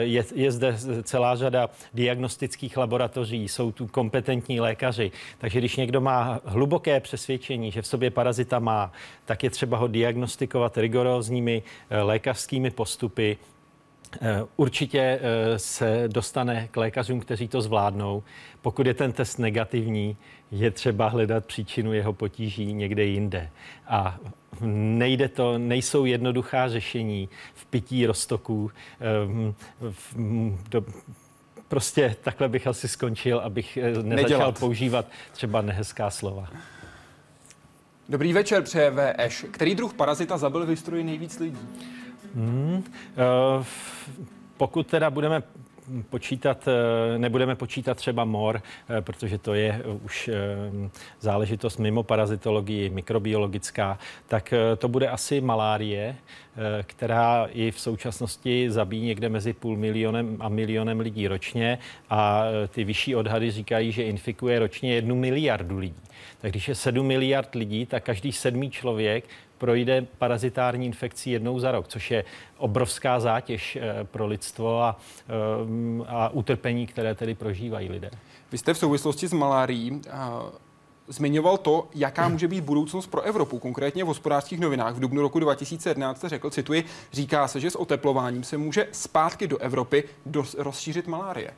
Je, je zde celá řada diagnostických laboratoří, jsou tu kompetentní lékaři. Takže když někdo má hluboké přesvědčení, že v sobě parazita má, tak je třeba ho diagnostikovat rigorózními lékařskými postupy, Určitě se dostane k lékařům, kteří to zvládnou. Pokud je ten test negativní, je třeba hledat příčinu jeho potíží někde jinde. A nejde to, nejsou jednoduchá řešení v pití roztoků. Ehm, do, prostě takhle bych asi skončil, abych eh, nezačal Nedělat. používat třeba nehezká slova. Dobrý večer, přeje VŠ. Který druh parazita zabil v historii nejvíc lidí? Hmm, uh, pokud teda budeme počítat, eh, nebudeme počítat třeba mor, eh, protože to je už eh, záležitost mimo parazitologii, mikrobiologická, tak to bude asi malárie, která i v současnosti zabíjí někde mezi půl milionem a milionem lidí ročně a ty vyšší odhady říkají, že infikuje ročně jednu miliardu lidí. Tak když je 7 miliard lidí, tak každý sedmý člověk projde parazitární infekcí jednou za rok, což je obrovská zátěž eh, pro lidstvo a, eh, a utrpení, které tedy prožívají lidé. Vy jste v souvislosti s malárií eh, zmiňoval to, jaká může být budoucnost pro Evropu. Konkrétně v hospodářských novinách v dubnu roku 2011 řekl, cituji, říká se, že s oteplováním se může zpátky do Evropy dos- rozšířit malárie.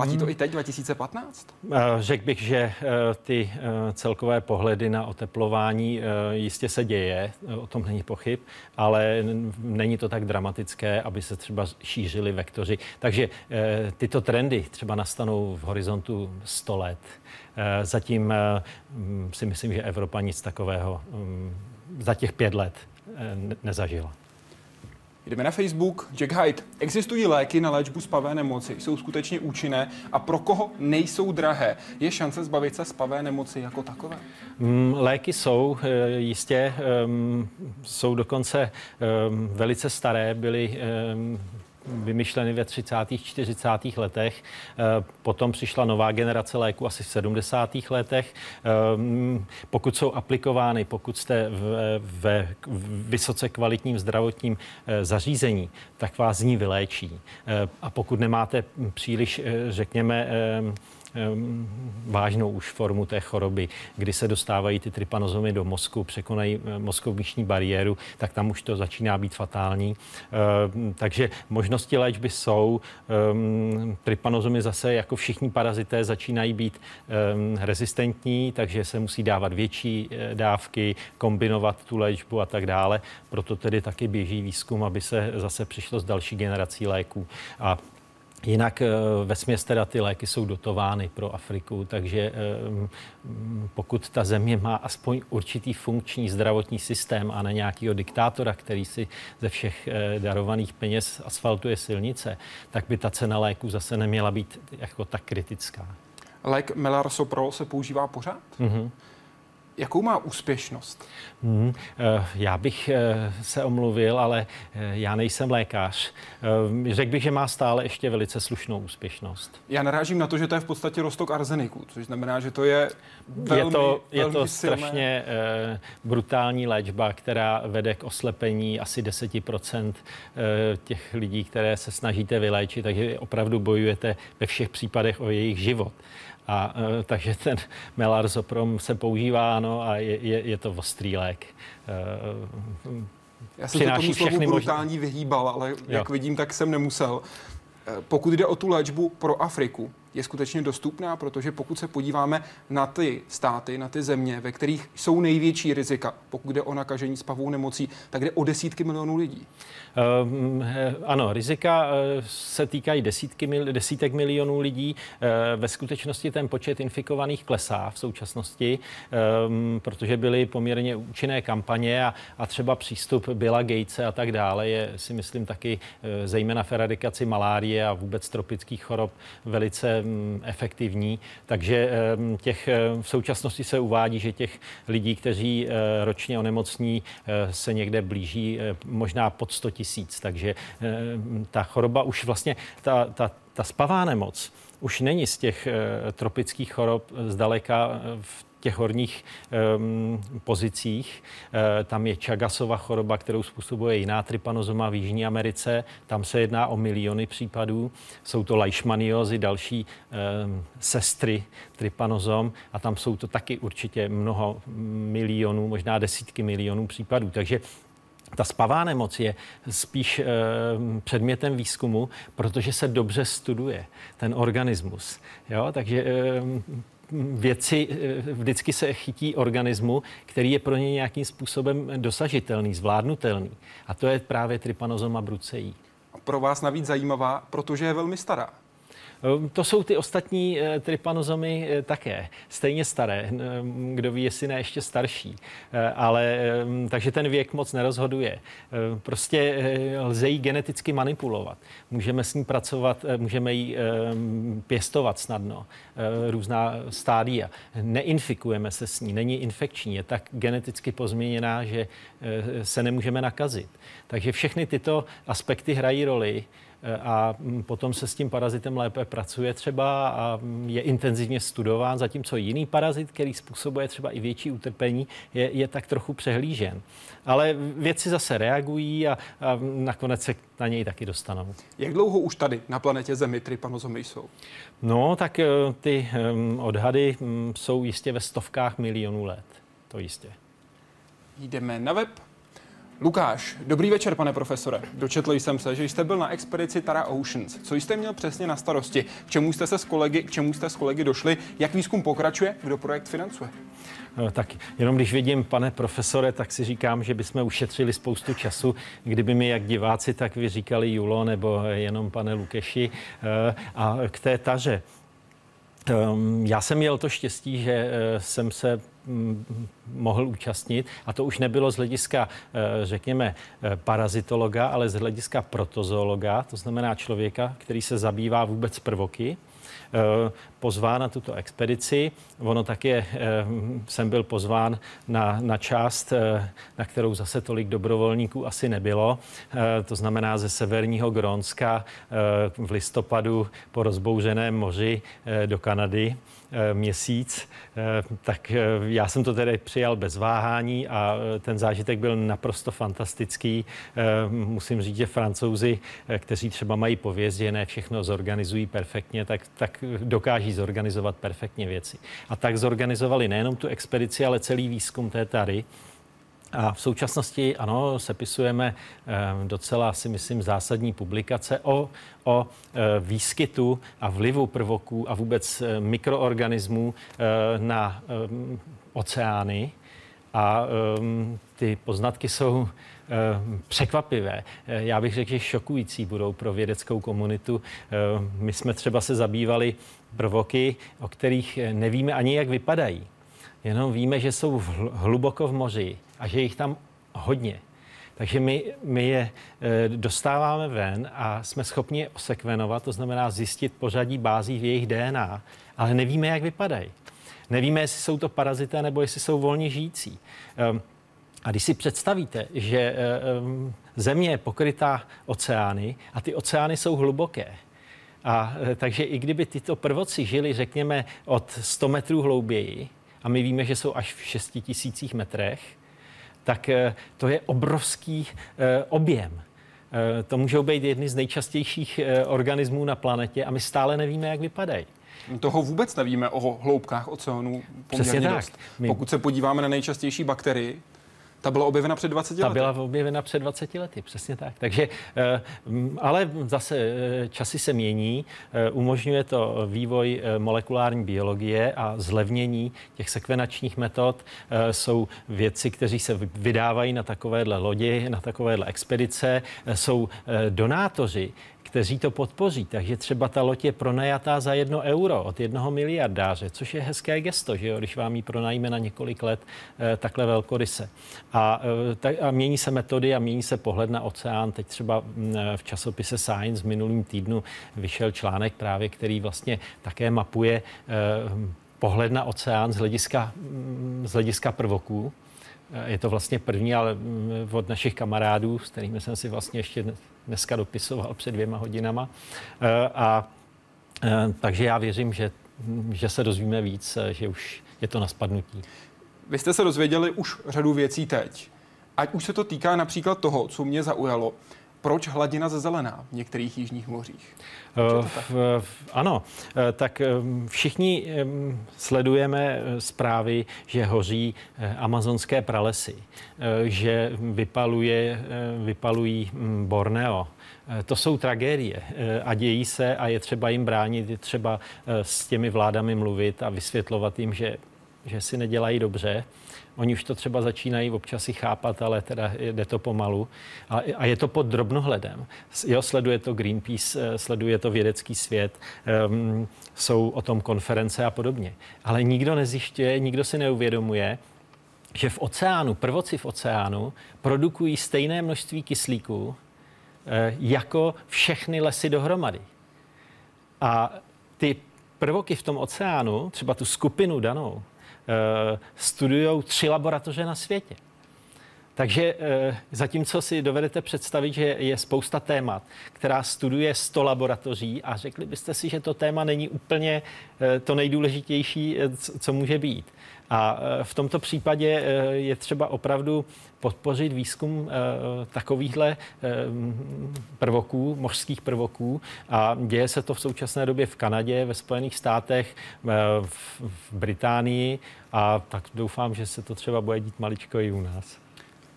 Platí to hmm. i teď 2015? Eh, řekl bych, že eh, ty eh, celkové pohledy na oteplování jistě se děje, o tom není pochyb, ale není to tak dramatické, aby se třeba šířili vektoři. Takže tyto trendy třeba nastanou v horizontu 100 let. Zatím si myslím, že Evropa nic takového mm, za těch pět let nezažila. Jdeme na Facebook. Jack Hyde. Existují léky na léčbu spavé nemoci. Jsou skutečně účinné a pro koho nejsou drahé? Je šance zbavit se spavé nemoci jako takové? Mm, léky jsou eh, jistě, jsou dokonce velice staré, byly vymyšleny ve 30. 40. letech. Potom přišla nová generace léku asi v 70. letech. Pokud jsou aplikovány, pokud jste ve vysoce kvalitním zdravotním zařízení, tak vás z ní vyléčí. A pokud nemáte příliš, řekněme, vážnou už formu té choroby, kdy se dostávají ty trypanozomy do mozku, překonají eh, mozkovýšní bariéru, tak tam už to začíná být fatální. Ehm, takže možnosti léčby jsou. Ehm, trypanozomy zase jako všichni parazité začínají být rezistentní, takže se musí dávat větší eh, dávky, kombinovat tu léčbu a tak dále. Proto tedy taky běží výzkum, aby se zase přišlo s další generací léků. A Jinak eh, ve směs teda ty léky jsou dotovány pro Afriku, takže eh, pokud ta země má aspoň určitý funkční zdravotní systém a ne nějakého diktátora, který si ze všech eh, darovaných peněz asfaltuje silnice, tak by ta cena léku zase neměla být jako tak kritická. Lék Melarsoprol se používá pořád? Mm-hmm. Jakou má úspěšnost? Hmm, já bych eh, se omluvil, ale eh, já nejsem lékař. Řekl bych, že má stále ještě velice slušnou úspěšnost. Já narážím na to, že to je v podstatě rostok arzeniku, což znamená, že to je velmi, Je to, je to strašně brutální léčba, která vede k oslepení asi 10% těch lidí, které se snažíte vyléčit, takže opravdu bojujete ve všech případech o jejich život. A e, takže ten melarzoprom se používá, ano, a je, je, je to ostrý lék. E, Já jsem se tomu slovu brutální možný... vyhýbal, ale jak jo. vidím, tak jsem nemusel. E, pokud jde o tu léčbu pro Afriku, je skutečně dostupná, protože pokud se podíváme na ty státy, na ty země, ve kterých jsou největší rizika, pokud jde o nakažení spavou nemocí, tak jde o desítky milionů lidí. Uh, ano, rizika eh, se týkají desítky, desítek milionů lidí. Uh, ve skutečnosti ten počet infikovaných klesá v současnosti, um, protože byly poměrně účinné kampaně a, a třeba přístup Billa Gatese a tak dále je, si myslím, taky uh, zejména v eradikaci malárie a vůbec tropických chorob velice efektivní. Takže těch v současnosti se uvádí, že těch lidí, kteří eh, ročně onemocní, eh, se někde blíží eh, možná pod 100 tisíc. Takže ta choroba už vlastně, ta, ta, ta spavá nemoc, už není z těch tropických chorob zdaleka v těch horních um, pozicích. E, tam je Chagasova choroba, kterou způsobuje jiná trypanozoma v Jižní Americe. Tam se jedná o miliony případů. Jsou to leishmaniozy, další um, sestry trypanozom a tam jsou to taky určitě mnoho milionů, možná desítky milionů případů. Takže ta spavá nemoc je spíš e, předmětem výzkumu, protože se dobře studuje ten organismus. Jo? Takže e, věci eh, vždycky se chytí organismu, který je pro ně nějakým způsobem dosažitelný, zvládnutelný. A to je právě trypanosoma brucei. Pro vás navíc zajímavá, protože je velmi stará. Ehm, to jsou ty ostatní eh, trypanozomy eh, také, stejně staré. Ehm, kdo ví, jestli ne ještě starší. Eh, ale ehm, takže ten věk moc nerozhoduje. Prostě lze ji geneticky manipulovat. Můžeme s ní pracovat, můžeme ji pěstovat snadno. Různá stádia. Neinfikujeme se s ní, není infekční, je tak geneticky pozměněná, že se nemůžeme nakazit. Takže všechny tyto aspekty hrají roli a potom se s tím parazitem lépe pracuje třeba a je intenzivně studován, zatímco jiný parazit, který způsobuje třeba i větší utrpení, je, je tak trochu přehlížen. Ale věci zase reagují a, a nakonec se na něj taky dostanou. Jak dlouho už tady na planetě Zemi trypanozomy jsou? No, tak eh, ty um, odhady um, jsou jistě ve stovkách milionů let. To jistě. Jdeme na web Lukáš, dobrý večer, pane profesore. Dočetl jsem se, že jste byl na expedici Tara Oceans. Co jste měl přesně na starosti? K čemu jste se s kolegy, k čemu jste s kolegy došli? Jak výzkum pokračuje? Kdo projekt financuje? No, tak jenom když vidím, pane profesore, tak si říkám, že bychom ušetřili spoustu času, kdyby mi jak diváci, tak vy říkali Julo nebo jenom pane Lukeši. Eh, a k té taře. Ehm, já jsem měl to štěstí, že eh, jsem se mm, mohl účastnit a to už nebylo z hlediska, eh, řekněme, eh, parazitologa, ale z hlediska protozoologa, to znamená člověka, který se zabývá vůbec prvoky. Pozván na tuto expedici. Ono také jsem byl pozván na, na část, na kterou zase tolik dobrovolníků asi nebylo. To znamená ze severního Grónska v listopadu po rozbouřeném moři do Kanady. Eh, měsíc, eh, tak eh, já jsem to tedy přijal bez váhání a ten zážitek byl naprosto fantastický. Musím říct, že francouzi, kteří třeba mají pověst, že ne všechno zorganizují perfektně, tak, tak dokáží zorganizovat perfektně věci. A tak zorganizovali nejenom tu expedici, ale celý výzkum té tary. A v současnosti, ano, sepisujeme docela, si myslím, zásadní publikace o o e, výskytu a vlivu prvoků a vůbec e, mikroorganismů na oceány. A ty poznatky jsou překvapivé. Já bych řekl, že šokující budou pro vědeckou komunitu. My jsme třeba se zabývali prvoky, o kterých nevíme ani, jak vypadají. Jenom víme, že jsou hluboko v moři a že jich tam hodně. Takže my, my je e, dostáváme ven a jsme schopni je osekvenovat, to znamená zjistit pořadí bází v jejich DNA, ale nevíme, jak vypadají. Nevíme, jestli jsou to parazité nebo jestli jsou volně žijící. Ehm, a když si představíte, že e, ehm, země je pokrytá oceány a ty oceány jsou hluboké, a e, takže i kdyby tyto prvoci žili, řekněme, od 100 metrů hlouběji, a my víme, že jsou až v 6 tisících metrech, tak eh, to je obrovský eh, objem. Eh, to můžou být jedny z nejčastějších organismů na planetě a my stále nevíme, jak vypadají. Toho vůbec nevíme o hloubkách oceánů poměrně Přesně dost. Tak. My... Pokud se podíváme na nejčastější bakterii, ta byla objevena před 20 lety. Ta byla objevena před 20 lety, přesně tak. Takže, eh, ale zase eh, časy se mění, eh, umožňuje to vývoj molekulární biologie a zlevnění těch sekvenačních metod. Jsou vědci, kteří se vydávají na takovéhle lodi, na takovéhle expedice, jsou donátoři, kteří to podpoří. Takže třeba ta loď je pronajatá za jedno euro od jednoho miliardáře, což je hezké gesto, že jo, když vám ji pronajíme na několik let eh, takhle velkoryse. A, eh, tak, a mění se metody a mění se pohled na oceán. Teď třeba mm, eh, v časopise Science v minulým týdnu vyšel článek právě, který vlastně také mapuje eh, pohled na oceán z hlediska, mm, z hlediska prvoků. Je to vlastně první, ale mm, od našich kamarádů, s kterými jsem si vlastně ještě dneska dopisoval před dvěma hodinama. Eh, a eh, takže já věřím, že, že se dozvíme víc, eh, že už je to na spadnutí. Vy jste se dozvěděli už řadu věcí teď. Ať už se to týká například toho, co mě zaujalo, proč hladina zelená v některých jižních mořích? Uh, v, ano, uh, tak všichni sledujeme zprávy, že hoří amazonské pralesy, že vypaluje, vypalují um, Borneo. To jsou tragédie a dějí se a je třeba jim bránit, je třeba s těmi vládami mluvit a vysvětlovat jim, že, že si nedělají dobře Oni už to třeba začínají občas si chápat, ale teda jde to pomalu. A, a je to pod drobnohledem. Jo, sleduje to Greenpeace, eh, sleduje to vědecký svět, um, jsou o tom konference a podobně. Ale nikdo nezjišťuje, nikdo si neuvědomuje, že v oceánu, prvoci v oceánu, produkují stejné množství kyslíku eh, jako všechny lesy dohromady. A ty prvoky v tom oceánu, třeba tu skupinu danou, studují tři laboratoře na světě. Takže eh, zatímco si dovedete představit, že je spousta témat, která studuje 100 laboratoří a řekli byste si, že to téma není úplně eh, to nejdůležitější, co může být. A v tomto případě je třeba opravdu podpořit výzkum takovýchhle prvoků, mořských prvoků. A děje se to v současné době v Kanadě, ve Spojených státech, v Británii a tak doufám, že se to třeba bude dít maličko i u nás.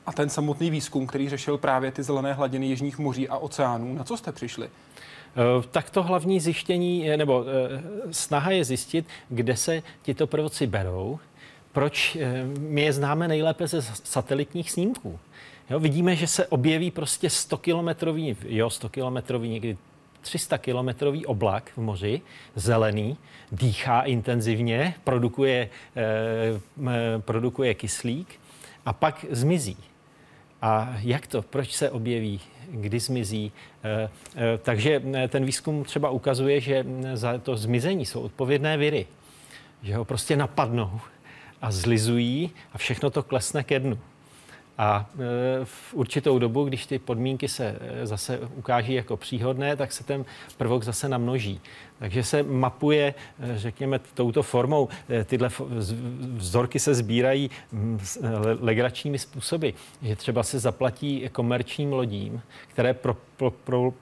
A ten samotný výzkum, který řešil právě ty zelené hladiny jižních moří a oceánů, na co jste přišli? Eh, tak to hlavní zjištění, nebo eh, snaha je zjistit, kde se tyto prvoci berou, proč eh, my je známe nejlépe ze satelitních snímků. Jo, vidíme, že se objeví prostě 100 kilometrový, jo, 100 kilometrový, někdy 300 kilometrový oblak v moři, zelený, dýchá intenzivně, produkuje, eh, produkuje kyslík a pak zmizí. A jak to? Proč se objeví? Kdy zmizí? Takže ten výzkum třeba ukazuje, že za to zmizení jsou odpovědné viry. Že ho prostě napadnou a zlizují a všechno to klesne ke dnu. A e, v určitou dobu, když ty podmínky se e, zase ukáží jako příhodné, tak se ten prvok zase namnoží. Takže se mapuje, e, řekněme, touto formou. Tyhle vzorky se sbírají legračními způsoby, že třeba se zaplatí komerčním lodím, které pro, pro, pro,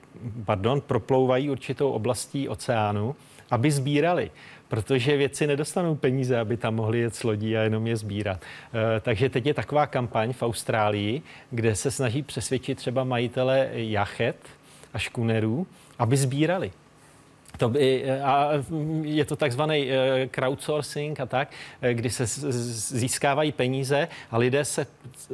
pardon, proplouvají určitou oblastí oceánu, aby sbírali protože věci nedostanou peníze, aby tam mohli jet s lodí a jenom je sbírat. Eh, takže teď je taková kampaň v Austrálii, kde se snaží přesvědčit třeba majitele jachet a škunerů, aby sbírali. To by, eh, a je to takzvaný eh, crowdsourcing a tak, kdy se získávají peníze a lidé se,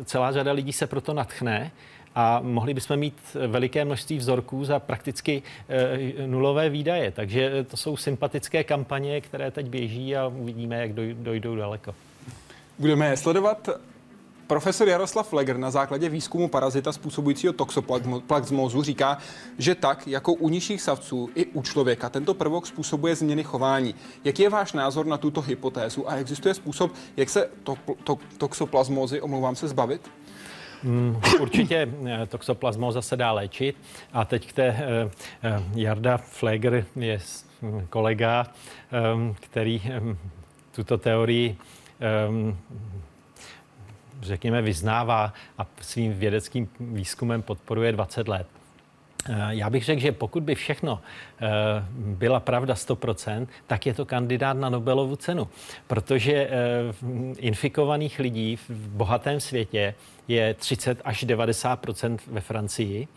celá řada lidí se proto natchne a mohli bychom mít veliké množství vzorků za prakticky eh, nulové výdaje. Takže to jsou sympatické kampaně, které teď běží a uvidíme, jak dojdou daleko. Budeme je sledovat. Profesor Jaroslav Leger na základě výzkumu parazita způsobujícího toxoplazmózu říká, že tak, jako u nižších savců i u člověka, tento prvok způsobuje změny chování. Jaký je váš názor na tuto hypotézu a existuje způsob, jak se to, to, toxoplazmózy, omlouvám se, zbavit? Mm, určitě eh, toxoplasmóza se dá léčit. A teď k té eh, eh, Jarda Fleger je hm, kolega, ehm, který ehm, tuto teorii ehm, řekněme, vyznává a svým vědeckým výzkumem podporuje 20 let. Já bych řekl, že pokud by všechno byla pravda 100%, tak je to kandidát na Nobelovu cenu, protože infikovaných lidí v bohatém světě je 30 až 90% ve Francii.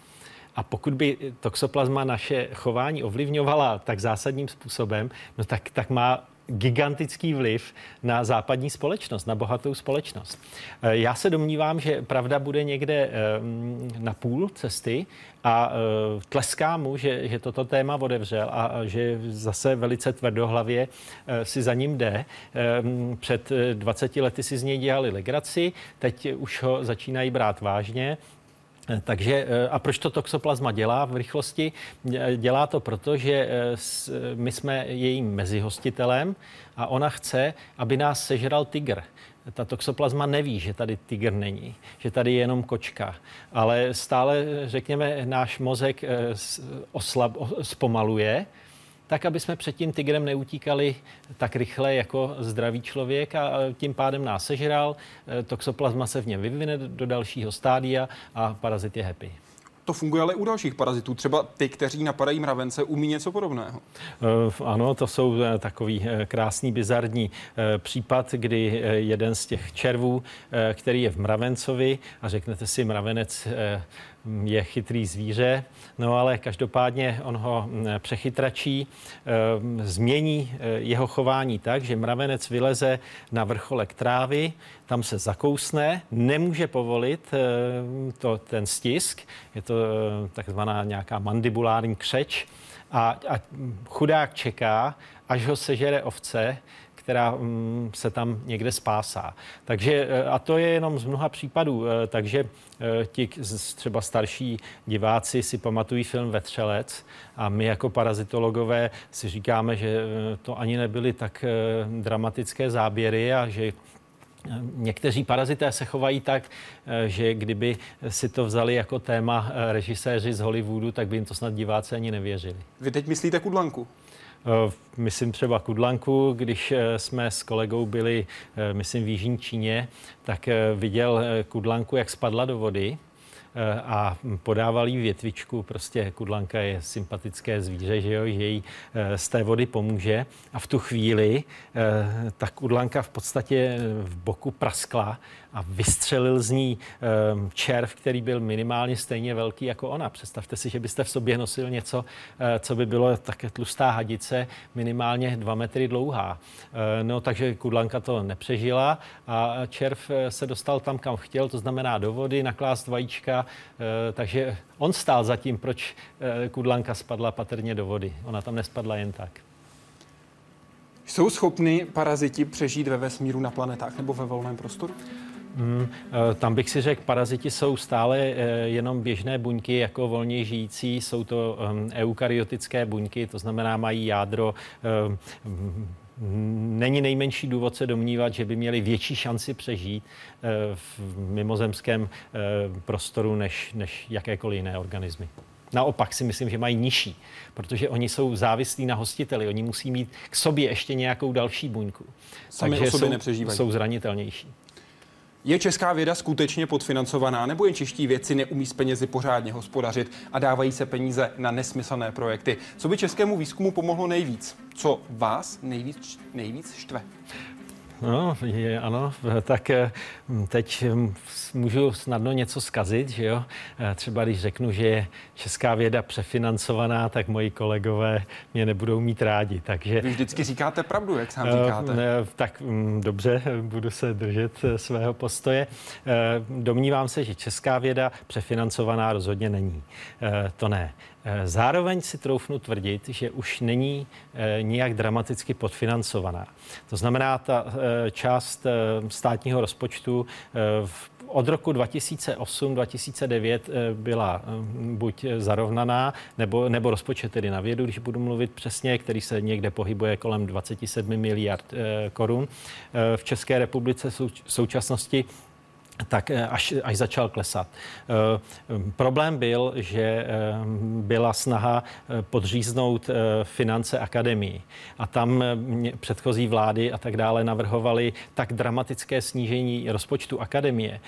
A pokud by toxoplasma naše chování ovlivňovala tak zásadním způsobem, no tak, tak má gigantický vliv na západní společnost, na bohatou společnost. Eh, já se domnívám, že pravda bude někde eh, na půl cesty a eh, tleská mu, že, že toto téma odevřel a že zase velice tvrdohlavě si za ním jde. Před 20 lety si z něj dělali legraci, teď už ho začínají brát vážně. Eh, takže eh, a proč to toxoplasma dělá v rychlosti? Dělá to proto, že eh, my jsme jejím mezihostitelem a ona chce, aby nás sežral tygr. Ta toxoplasma neví, že tady tygr není, že tady je jenom kočka, ale stále, řekněme, náš mozek oslab, zpomaluje tak aby jsme před tím tigrem neutíkali tak rychle jako zdravý člověk a tím pádem nás sežral, e, toxoplasma se v něm vyvine do dalšího stádia a parazit je happy. To funguje ale u dalších parazitů. Třeba ty, kteří napadají mravence, umí něco podobného. Uh, ano, to jsou uh, takový krásný, bizarní případ, kdy jeden z těch červů, který je v mravencovi a řeknete si, mravenec je chytrý zvíře, no ale každopádně on ho mm, přechytračí, eh, změní eh, jeho chování tak, že mravenec vyleze na vrcholek trávy, tam se zakousne, nemůže povolit eh, to, ten stisk, je to takzvaná nějaká mandibulární křeč, a, a chudák čeká, až ho sežere ovce, která mm, se tam někde spásá. Takže, e, a to je jenom z mnoha případů. E, takže e, ti třeba starší diváci si pamatují film Vetřelec a my jako parazitologové si říkáme, že to ani nebyly tak dramatické záběry a že Někteří parazité se chovají tak, že kdyby si to vzali jako téma režiséři z Hollywoodu, tak by jim to snad diváci ani nevěřili. Vy teď myslíte Kudlanku? Eh, myslím třeba Kudlanku, když eh, jsme s kolegou byli, eh, myslím, v Jižní Číně, tak viděl Kudlanku, jak spadla do vody a podával jí větvičku. Prostě kudlanka je sympatické zvíře, že, jo, že jí z té vody pomůže. A v tu chvíli ta kudlanka v podstatě v boku praskla a vystřelil z ní um, červ, který byl minimálně stejně velký jako ona. Představte si, že byste v sobě nosil něco, uh, co by bylo také tlustá hadice, minimálně dva metry dlouhá. Uh, no, takže kudlanka to nepřežila a červ eh, se dostal tam, kam chtěl, to znamená do vody, naklást vajíčka, takže on stál za tím, proč kudlanka spadla patrně do vody. Ona tam nespadla jen tak. Jsou schopni paraziti přežít ve vesmíru na planetách nebo ve volném prostoru? Hmm, tam bych si řekl, paraziti jsou stále jenom běžné buňky jako volně žijící, jsou to eukaryotické buňky, to znamená mají jádro není nejmenší důvod se domnívat, že by měli větší šanci přežít v mimozemském prostoru než, než jakékoliv jiné organismy. Naopak si myslím, že mají nižší, protože oni jsou závislí na hostiteli. Oni musí mít k sobě ještě nějakou další buňku. Sami Takže jsou, nepřežívají. jsou zranitelnější. Je česká věda skutečně podfinancovaná, nebo jen čeští vědci neumí s penězi pořádně hospodařit a dávají se peníze na nesmyslné projekty? Co by českému výzkumu pomohlo nejvíc? Co vás nejvíc, nejvíc štve? No, je, ano, tak eh, teď hm, můžu snadno něco zkazit, že jo? Eh, třeba když řeknu, že je česká věda přefinancovaná, tak moji kolegové mě nebudou mít rádi. Takže, Vy vždycky říkáte pravdu, jak sám eh, říkáte. Tak hm, dobře, budu se držet svého postoje. Domnívám se, že česká věda přefinancovaná rozhodně není. To ne. Eh, zároveň si troufnu tvrdit, že už není eh, nijak dramaticky podfinancovaná. To znamená, ta eh, část státního rozpočtu od roku 2008-2009 byla buď zarovnaná, nebo, nebo rozpočet tedy na vědu, když budu mluvit přesně, který se někde pohybuje kolem 27 miliard korun. V České republice v současnosti tak eh, až, až začal klesat. E, problém byl, že e, byla snaha podříznout e, finance akademii a tam předchozí vlády a tak dále navrhovali tak dramatické snížení rozpočtu akademie,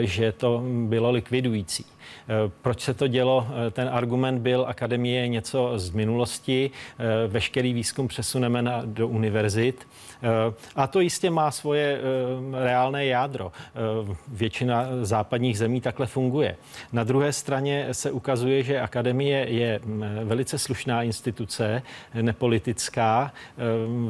že to bylo likvidující. E, proč se to dělo? Ten argument byl, akademie je něco z minulosti, e, veškerý výzkum přesuneme na, do univerzit a to jistě má svoje reálné jádro většina západních zemí takhle funguje. Na druhé straně se ukazuje, že akademie je mm, velice slušná instituce, nepolitická,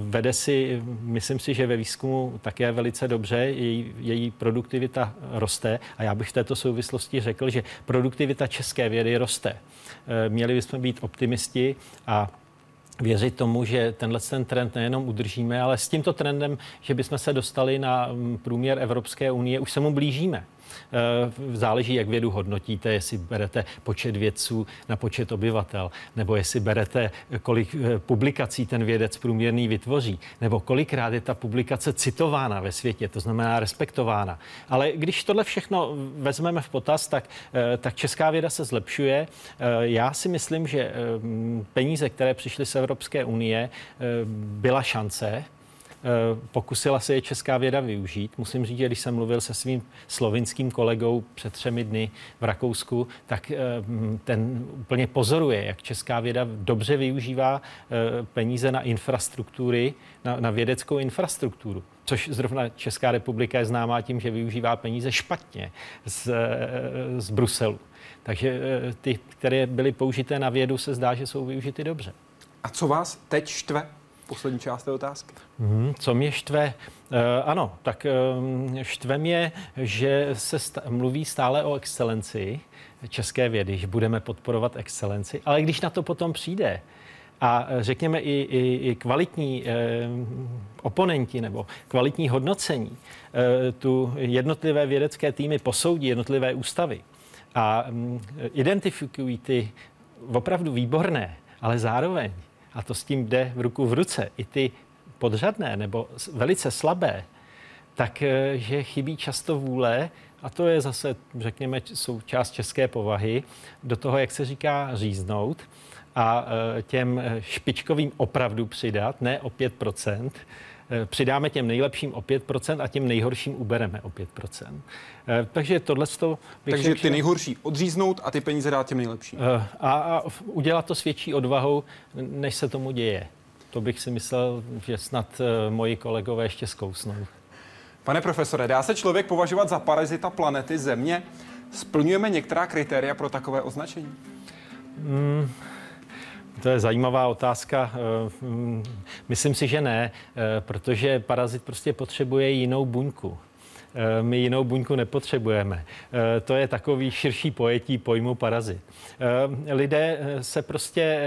vede si, myslím si, že ve výzkumu také velice dobře, její, její produktivita roste a já bych v této souvislosti řekl, že produktivita české vědy roste. Ehm, měli bychom být optimisti a věřit tomu, že tenhle ten trend nejenom udržíme, ale s tímto trendem, že bychom se dostali na mm, průměr Evropské unie, už se mu blížíme. Eh, záleží, jak vědu hodnotíte, jestli berete počet vědců na počet obyvatel, nebo jestli berete, kolik eh, publikací ten vědec průměrný vytvoří, nebo kolikrát je ta publikace citována ve světě, to znamená respektována. Ale když tohle všechno vezmeme v potaz, tak, eh, tak česká věda se zlepšuje. Já si myslím, že peníze, které přišly z Evropské unie, byla šance, pokusila se je česká věda využít. Musím říct, že když jsem mluvil se svým slovinským kolegou před třemi dny v Rakousku, tak eh, ten úplně pozoruje, jak česká věda dobře využívá eh, peníze na infrastruktury, na, na vědeckou infrastrukturu což zrovna Česká republika je známá tím, že využívá peníze špatně z, z Bruselu. Takže ty, které byly použité na vědu, se zdá, že jsou využity dobře. A co vás teď štve? Poslední část té otázky. Hmm, co mě štve? Uh, ano, tak uh, štve mě, že se sta- mluví stále o excelenci české vědy, že budeme podporovat excelenci, ale když na to potom přijde, a řekněme i, i, i kvalitní eh, oponenti nebo kvalitní hodnocení eh, tu jednotlivé vědecké týmy posoudí jednotlivé ústavy a mm, identifikují ty opravdu výborné, ale zároveň a to s tím jde v ruku v ruce, i ty podřadné nebo velice slabé, takže eh, chybí často vůle, a to je zase, řekněme, součást české povahy, do toho, jak se říká, říznout a eh, těm eh, špičkovým opravdu přidat, ne o 5 Eh, přidáme těm nejlepším o 5% a těm nejhorším ubereme o 5%. Eh, takže tohle to... Takže ty nejhorší odříznout a ty peníze dát těm nejlepším. Eh, a, a udělat to s větší odvahou, než se tomu děje. To bych si myslel, že snad moji kolegové ještě zkousnou. Pane profesore, dá se člověk považovat za parazita planety Země? Splňujeme některá kritéria pro takové označení? Hmm, to je zajímavá otázka. Eh, mm, myslím si, že ne, eh, protože parazit prostě potřebuje jinou buňku. Eh, my jinou buňku nepotřebujeme. To je takový širší pojetí pojmu parazit. Lidé se prostě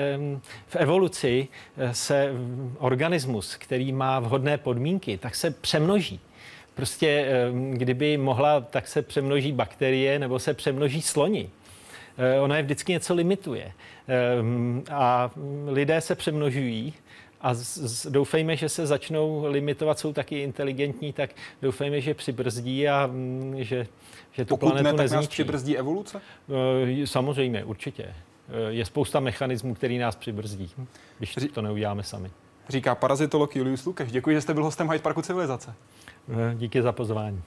v evoluci se organismus, který má vhodné podmínky, tak se přemnoží prostě kdyby mohla, tak se přemnoží bakterie nebo se přemnoží sloni. Ona je vždycky něco limituje. A lidé se přemnožují a z, z, doufejme, že se začnou limitovat, jsou taky inteligentní, tak doufejme, že přibrzdí a mm, že, že tu Pokud planetu ne, tak nezničí. nás přibrzdí evoluce? Samozřejmě, určitě. Je spousta mechanismů, který nás přibrzdí, když to neuděláme sami. Říká parazitolog Julius Lukeš. Děkuji, že jste byl hostem Hyde Parku Civilizace. Díky za pozvání.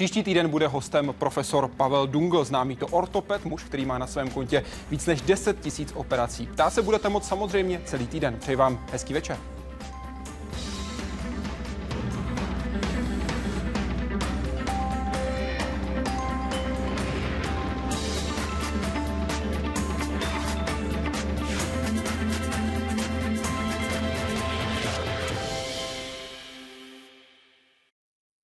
Příští týden bude hostem profesor Pavel Dungl, známý to ortoped, muž, který má na svém kontě víc než 10 tisíc operací. Ptá se budete moc samozřejmě celý týden. Přeji vám hezký večer.